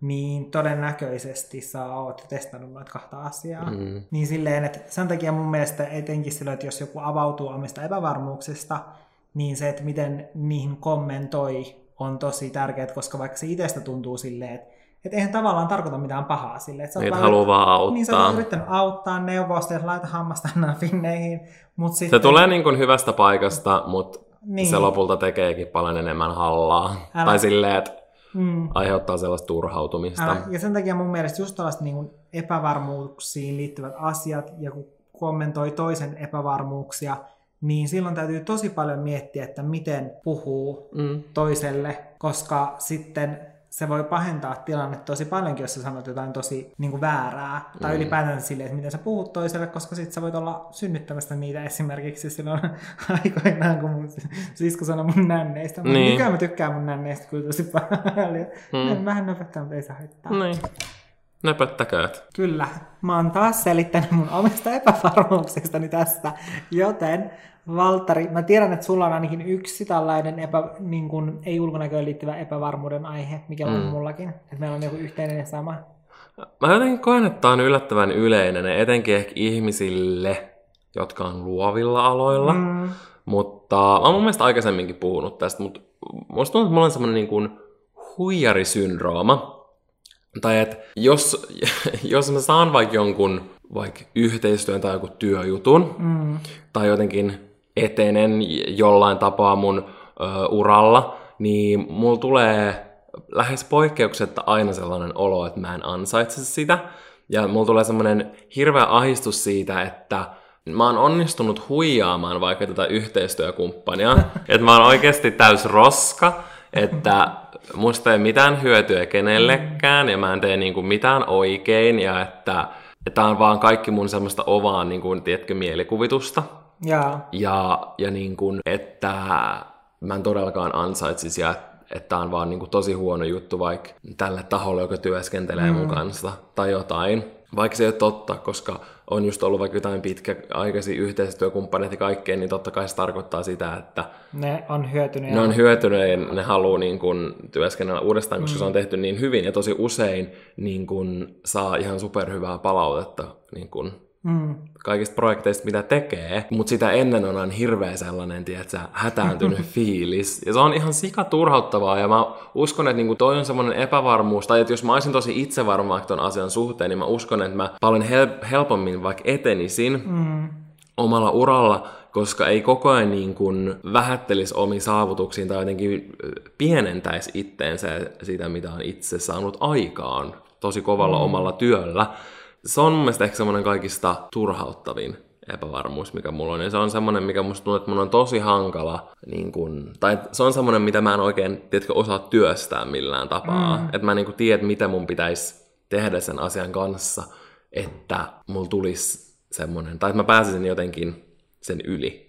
Speaker 2: niin todennäköisesti sä oot testannut noita kahta asiaa. Mm. Niin silleen, että sen takia mun mielestä etenkin silloin, että jos joku avautuu omista epävarmuuksista, niin se, että miten niihin kommentoi, on tosi tärkeää, koska vaikka se itsestä tuntuu silleen, että et eihän tavallaan tarkoita mitään pahaa sille. Että
Speaker 1: niin, haluaa vaan auttaa.
Speaker 2: Niin sä oot yrittänyt auttaa, neuvosta, että laita hammasta nämä finneihin. Mut
Speaker 1: sitten... Se tulee niin kuin hyvästä paikasta, mutta niin. se lopulta tekeekin paljon enemmän hallaa. Älä... Tai silleen, että mm. aiheuttaa sellaista turhautumista. Älä.
Speaker 2: Ja sen takia mun mielestä just tällaiset niin epävarmuuksiin liittyvät asiat, ja kun kommentoi toisen epävarmuuksia, niin silloin täytyy tosi paljon miettiä, että miten puhuu mm. toiselle, koska sitten se voi pahentaa tilannetta tosi paljonkin, jos sä sanot jotain tosi niin kuin väärää. Tai mm. ylipäätään silleen, että miten sä puhut toiselle, koska sit sä voit olla synnyttämästä niitä esimerkiksi silloin aikoinaan, kun mun sisko sanoi mun nänneistä. Niin. Nykyään mä tykkään mun nänneistä kyllä tosi paljon. Mm. Vähän nöpöttää, mutta ei saa haittaa.
Speaker 1: Niin. Nöpöttäkööt.
Speaker 2: Kyllä. Mä oon taas selittänyt mun omista epävarmuuksistani tästä, joten Valtari, mä tiedän, että sulla on ainakin yksi tällainen epä, niin kuin, ei ulkonäköön liittyvä epävarmuuden aihe, mikä on mm. mullakin. Että meillä on joku yhteinen ja sama.
Speaker 1: Mä jotenkin koen, että tämä on yllättävän yleinen, etenkin ehkä ihmisille, jotka on luovilla aloilla. Mm. Mutta mä oon mun mielestä aikaisemminkin puhunut tästä, mutta musta tuntuu, että mulla on semmoinen niin kuin huijarisyndrooma. Tai että jos, jos mä saan vaikka jonkun vaikka yhteistyön tai joku työjutun, mm. tai jotenkin etenen jollain tapaa mun ö, uralla, niin mulla tulee lähes poikkeuksetta aina sellainen olo, että mä en ansaitse sitä. Ja mulla tulee semmoinen hirveä ahistus siitä, että mä oon onnistunut huijaamaan vaikka tätä yhteistyökumppania. että mä oon oikeasti täys roska, että musta ei mitään hyötyä kenellekään ja mä en tee niinku mitään oikein ja että tämä on vaan kaikki mun semmoista ovaa niin kuin, tiedätkö, mielikuvitusta.
Speaker 2: Ja,
Speaker 1: ja, ja niin kuin, että mä en todellakaan ansaitsisi ja että tämä on vaan niin kuin tosi huono juttu vaikka tälle taholle, joka työskentelee mm. mun kanssa tai jotain. Vaikka se ei ole totta, koska on just ollut vaikka jotain pitkäaikaisia yhteistyökumppaneita ja kaikkea, niin totta kai se tarkoittaa sitä, että
Speaker 2: ne on hyötyneet.
Speaker 1: Ne on hyötyneet ja ne haluaa niin kuin työskennellä uudestaan, koska mm. se on tehty niin hyvin ja tosi usein niin kuin saa ihan superhyvää palautetta niin kuin mm. kaikista projekteista, mitä tekee, mutta sitä ennen on aina hirveä sellainen, tiedätkö, hätääntynyt fiilis. Ja se on ihan sika turhauttavaa, ja mä uskon, että niinku toi on semmoinen epävarmuus, tai että jos mä olisin tosi itsevarma ton asian suhteen, niin mä uskon, että mä paljon hel- helpommin vaikka etenisin mm. omalla uralla, koska ei koko ajan niin kuin vähättelisi omiin saavutuksiin tai jotenkin pienentäisi itteensä sitä, mitä on itse saanut aikaan tosi kovalla mm. omalla työllä se on mun mielestä ehkä semmoinen kaikista turhauttavin epävarmuus, mikä mulla on. Ja se on semmoinen, mikä musta tuntuu, että mun on tosi hankala, niin kun, tai se on semmoinen, mitä mä en oikein, tiedätkö, osaa työstää millään tapaa. Mm. Että mä niin tiedä, mitä mun pitäisi tehdä sen asian kanssa, että mulla tulisi semmoinen, tai että mä pääsisin jotenkin sen yli.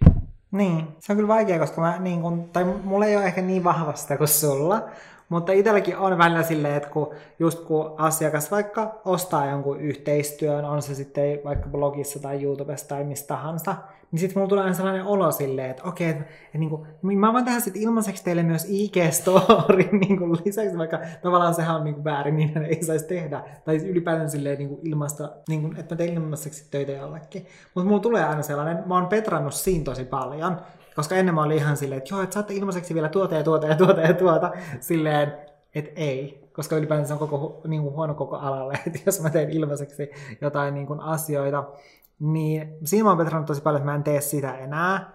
Speaker 2: Niin, se on kyllä vaikea, koska mä niin kun, tai mulla ei ole ehkä niin vahvasta kuin sulla, mutta itselläkin on välillä silleen, että kun, just kun asiakas vaikka ostaa jonkun yhteistyön, on se sitten vaikka blogissa tai YouTubessa tai mistä tahansa, niin sitten mulla tulee aina sellainen olo silleen, että okei, että, että niin kuin, mä voin tehdä sitten ilmaiseksi teille myös IG-story niin kuin lisäksi, vaikka tavallaan sehän on niin kuin väärin, niin ei saisi tehdä. Tai ylipäätään silleen niin kuin ilmaista, niin kuin, että mä teen ilmaiseksi töitä jollekin. Mutta mulla tulee aina sellainen, mä oon petrannut siinä tosi paljon, koska ennen mä olin ihan silleen, että joo, että saatte ilmaiseksi vielä tuota ja tuota ja tuota ja tuota. Silleen, et ei, koska ylipäätään se on koko, niin kuin huono koko alalle, että jos mä teen ilmaiseksi jotain niin kuin asioita, niin siinä mä oon tosi paljon, että mä en tee sitä enää,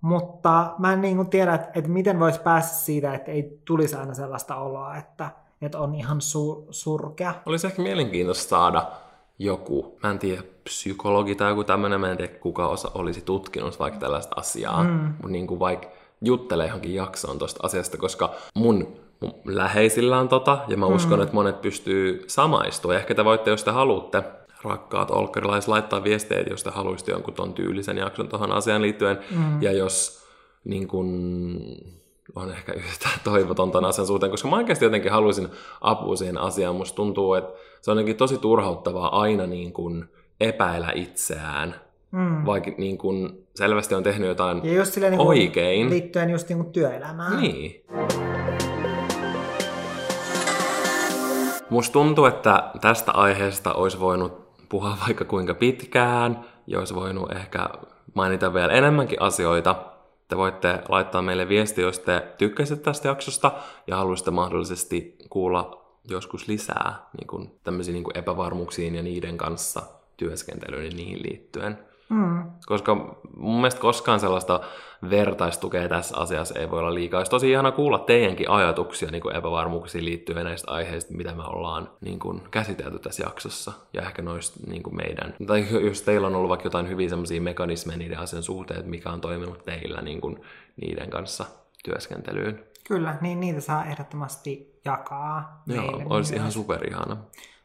Speaker 2: mutta mä en niin kuin tiedä, että, että miten voisi päästä siitä, että ei tulisi aina sellaista oloa, että, että on ihan su, surkea.
Speaker 1: Olisi ehkä mielenkiintoista saada joku, mä en tiedä, psykologi tai joku tämmöinen, mä en tiedä kuka osa olisi tutkinut vaikka tällaista asiaa, mm. mutta niin kuin vaikka juttelee johonkin jaksoon tuosta asiasta, koska mun, mun läheisillä on tota, ja mä uskon, mm. että monet pystyy samaistua. Ehkä te voitte, jos te haluatte, rakkaat olkkarilaiset, laittaa viestejä, jos te haluaisitte jonkun ton tyylisen jakson tuohon asiaan liittyen. Mm. Ja jos niin kun, on ehkä yhtä toivoton ton asian suhteen, koska mä oikeasti jotenkin haluaisin apua siihen asiaan. Musta tuntuu, että se on jotenkin tosi turhauttavaa aina niin kun epäillä itseään, mm. vaikka niin kun selvästi on tehnyt jotain
Speaker 2: ja just silleen, niin oikein. Liittyen just niin työelämään.
Speaker 1: Niin. Musta tuntuu, että tästä aiheesta olisi voinut puhua vaikka kuinka pitkään, ja olisi voinut ehkä mainita vielä enemmänkin asioita. Te voitte laittaa meille viesti, jos te tykkäsitte tästä jaksosta ja haluaisitte mahdollisesti kuulla joskus lisää niin kuin, tämmöisiin niin kuin epävarmuuksiin ja niiden kanssa työskentelyyn ja niihin liittyen. Mm. Koska mun mielestä koskaan sellaista vertaistukea tässä asiassa ei voi olla liikaa. Olisi tosi ihana kuulla teidänkin ajatuksia niin kuin epävarmuuksiin liittyen näistä aiheista, mitä me ollaan niin kuin, käsitelty tässä jaksossa. Ja ehkä noista niin kuin meidän, tai jos teillä on ollut vaikka jotain hyviä semmoisia mekanismeja niiden asian suhteen, että mikä on toiminut teillä niin kuin, niiden kanssa työskentelyyn.
Speaker 2: Kyllä, niin niitä saa ehdottomasti jakaa.
Speaker 1: Joo, olisi ihan superihana.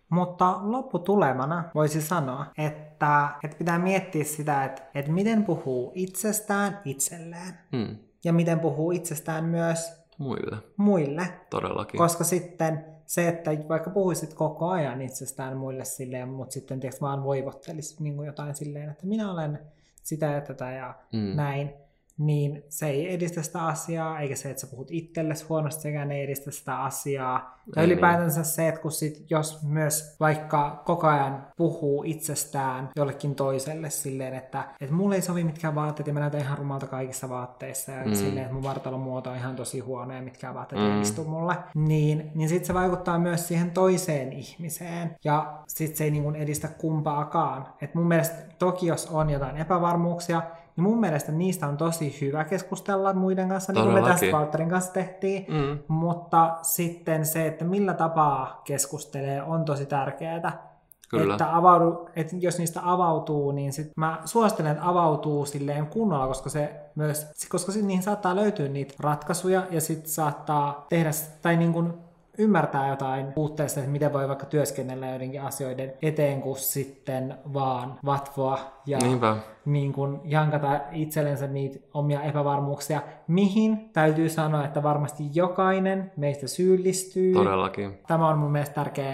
Speaker 2: Mutta lopputulemana voisi sanoa, että, että pitää miettiä sitä, että, että miten puhuu itsestään itselleen. Hmm. Ja miten puhuu itsestään myös
Speaker 1: muille.
Speaker 2: muille.
Speaker 1: Todellakin.
Speaker 2: Koska sitten se, että vaikka puhuisit koko ajan itsestään muille silleen, mutta sitten tiedätkö, vaan voivottelisit niin jotain silleen, että minä olen sitä ja tätä ja hmm. näin, niin se ei edistä sitä asiaa, eikä se, että sä puhut itsellesi huonosti, sekään ei edistä sitä asiaa. Ja ei ylipäätänsä niin. se, että kun sit, jos myös vaikka koko ajan puhuu itsestään jollekin toiselle silleen, että, että mulle ei sovi mitkään vaatteet ja mä näytän ihan rumalta kaikissa vaatteissa ja mm. silleen, että mun vartalon muoto on ihan tosi huono ja mitkään vaatteet mm. ei istu mulle, niin, niin sitten se vaikuttaa myös siihen toiseen ihmiseen ja sitten se ei niin edistä kumpaakaan. Et mun mielestä toki jos on jotain epävarmuuksia, niin mun mielestä niistä on tosi hyvä keskustella muiden kanssa, niin kuin me tästä Walterin kanssa tehtiin. Mm. Mutta sitten se, että millä tapaa keskustelee, on tosi tärkeää. Kyllä. Että, avaudu, että jos niistä avautuu, niin sit mä suosittelen, että avautuu silleen kunnolla, koska se myös, koska sit niihin saattaa löytyä niitä ratkaisuja ja sitten saattaa tehdä, tai niin kuin ymmärtää jotain puutteista, että miten voi vaikka työskennellä joidenkin asioiden eteen, kun sitten vaan vatvoa ja Niinpä. niin kuin jankata itsellensä niitä omia epävarmuuksia, mihin täytyy sanoa, että varmasti jokainen meistä syyllistyy.
Speaker 1: Todellakin.
Speaker 2: Tämä on mun mielestä tärkeä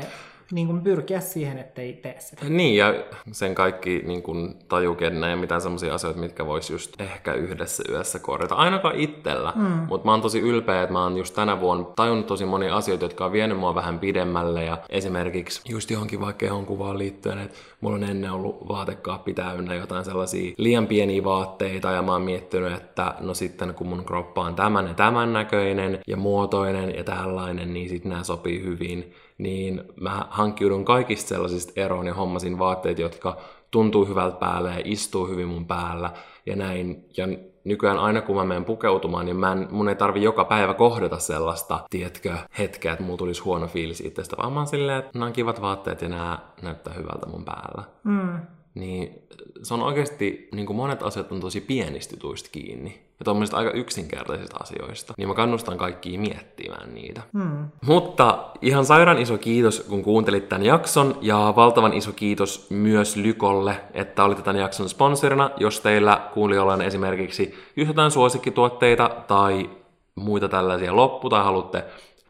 Speaker 2: niin kuin pyrkiä siihen, ettei tee sitä.
Speaker 1: Niin, ja sen kaikki niin kuin tajukenne ja mitään sellaisia asioita, mitkä vois just ehkä yhdessä yössä korjata. Ainakaan itsellä, mm. mutta mä oon tosi ylpeä, että mä oon just tänä vuonna tajunnut tosi monia asioita, jotka on vienyt mua vähän pidemmälle. Ja esimerkiksi just johonkin vaikka kuvaan liittyen, että mulla on ennen ollut vaatekaappi täynnä jotain sellaisia liian pieniä vaatteita, ja mä oon miettinyt, että no sitten kun mun kroppa on tämän ja tämän näköinen ja muotoinen ja tällainen, niin sitten nämä sopii hyvin. Niin mä hankkiudun kaikista sellaisista eroon ja hommasin vaatteet, jotka tuntuu hyvältä päälle ja istuu hyvin mun päällä ja näin. Ja nykyään aina kun mä menen pukeutumaan, niin mä en, mun ei tarvi joka päivä kohdata sellaista, tiedätkö, hetkeä, että mulla tulisi huono fiilis itsestä, vaan mä oon silleen, että nämä on kivat vaatteet ja nämä näyttää hyvältä mun päällä. Mm. Niin se on oikeasti, niin kuin monet asiat on tosi pienistä jutuista kiinni ja tuommoisista aika yksinkertaisista asioista, niin mä kannustan kaikkia miettimään niitä. Hmm. Mutta ihan sairaan iso kiitos, kun kuuntelit tämän jakson, ja valtavan iso kiitos myös Lykolle, että olitte tämän jakson sponsorina. Jos teillä kuulijoilla on esimerkiksi jotain suosikkituotteita tai muita tällaisia loppu, tai haluatte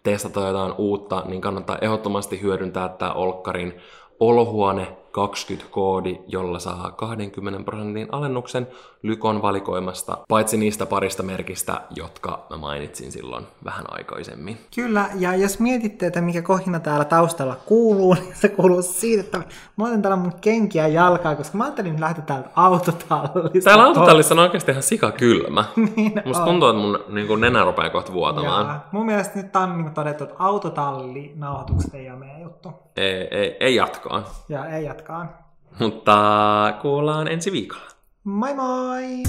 Speaker 1: testata jotain uutta, niin kannattaa ehdottomasti hyödyntää tämä Olkkarin olohuone 20-koodi, jolla saa 20 prosentin alennuksen Lykon valikoimasta, paitsi niistä parista merkistä, jotka mä mainitsin silloin vähän aikaisemmin.
Speaker 2: Kyllä, ja jos mietitte, että mikä kohina täällä taustalla kuuluu, niin se kuuluu siitä, että mä otan täällä mun kenkiä jalkaa, koska mä ajattelin lähteä täältä autotallista.
Speaker 1: Täällä autotallissa on oikeasti ihan sikakylmä.
Speaker 2: Niin
Speaker 1: Musta
Speaker 2: on.
Speaker 1: tuntuu, että mun niin kuin nenä rupeaa kohta vuotamaan.
Speaker 2: Ja mun mielestä nyt on niin todettu, että autotallinauhoitukset ei ole meidän juttu.
Speaker 1: Ei, ei, ei jatkoa.
Speaker 2: Ja ei jatkaa.
Speaker 1: Mutta kuullaan ensi viikolla.
Speaker 2: Moi moi!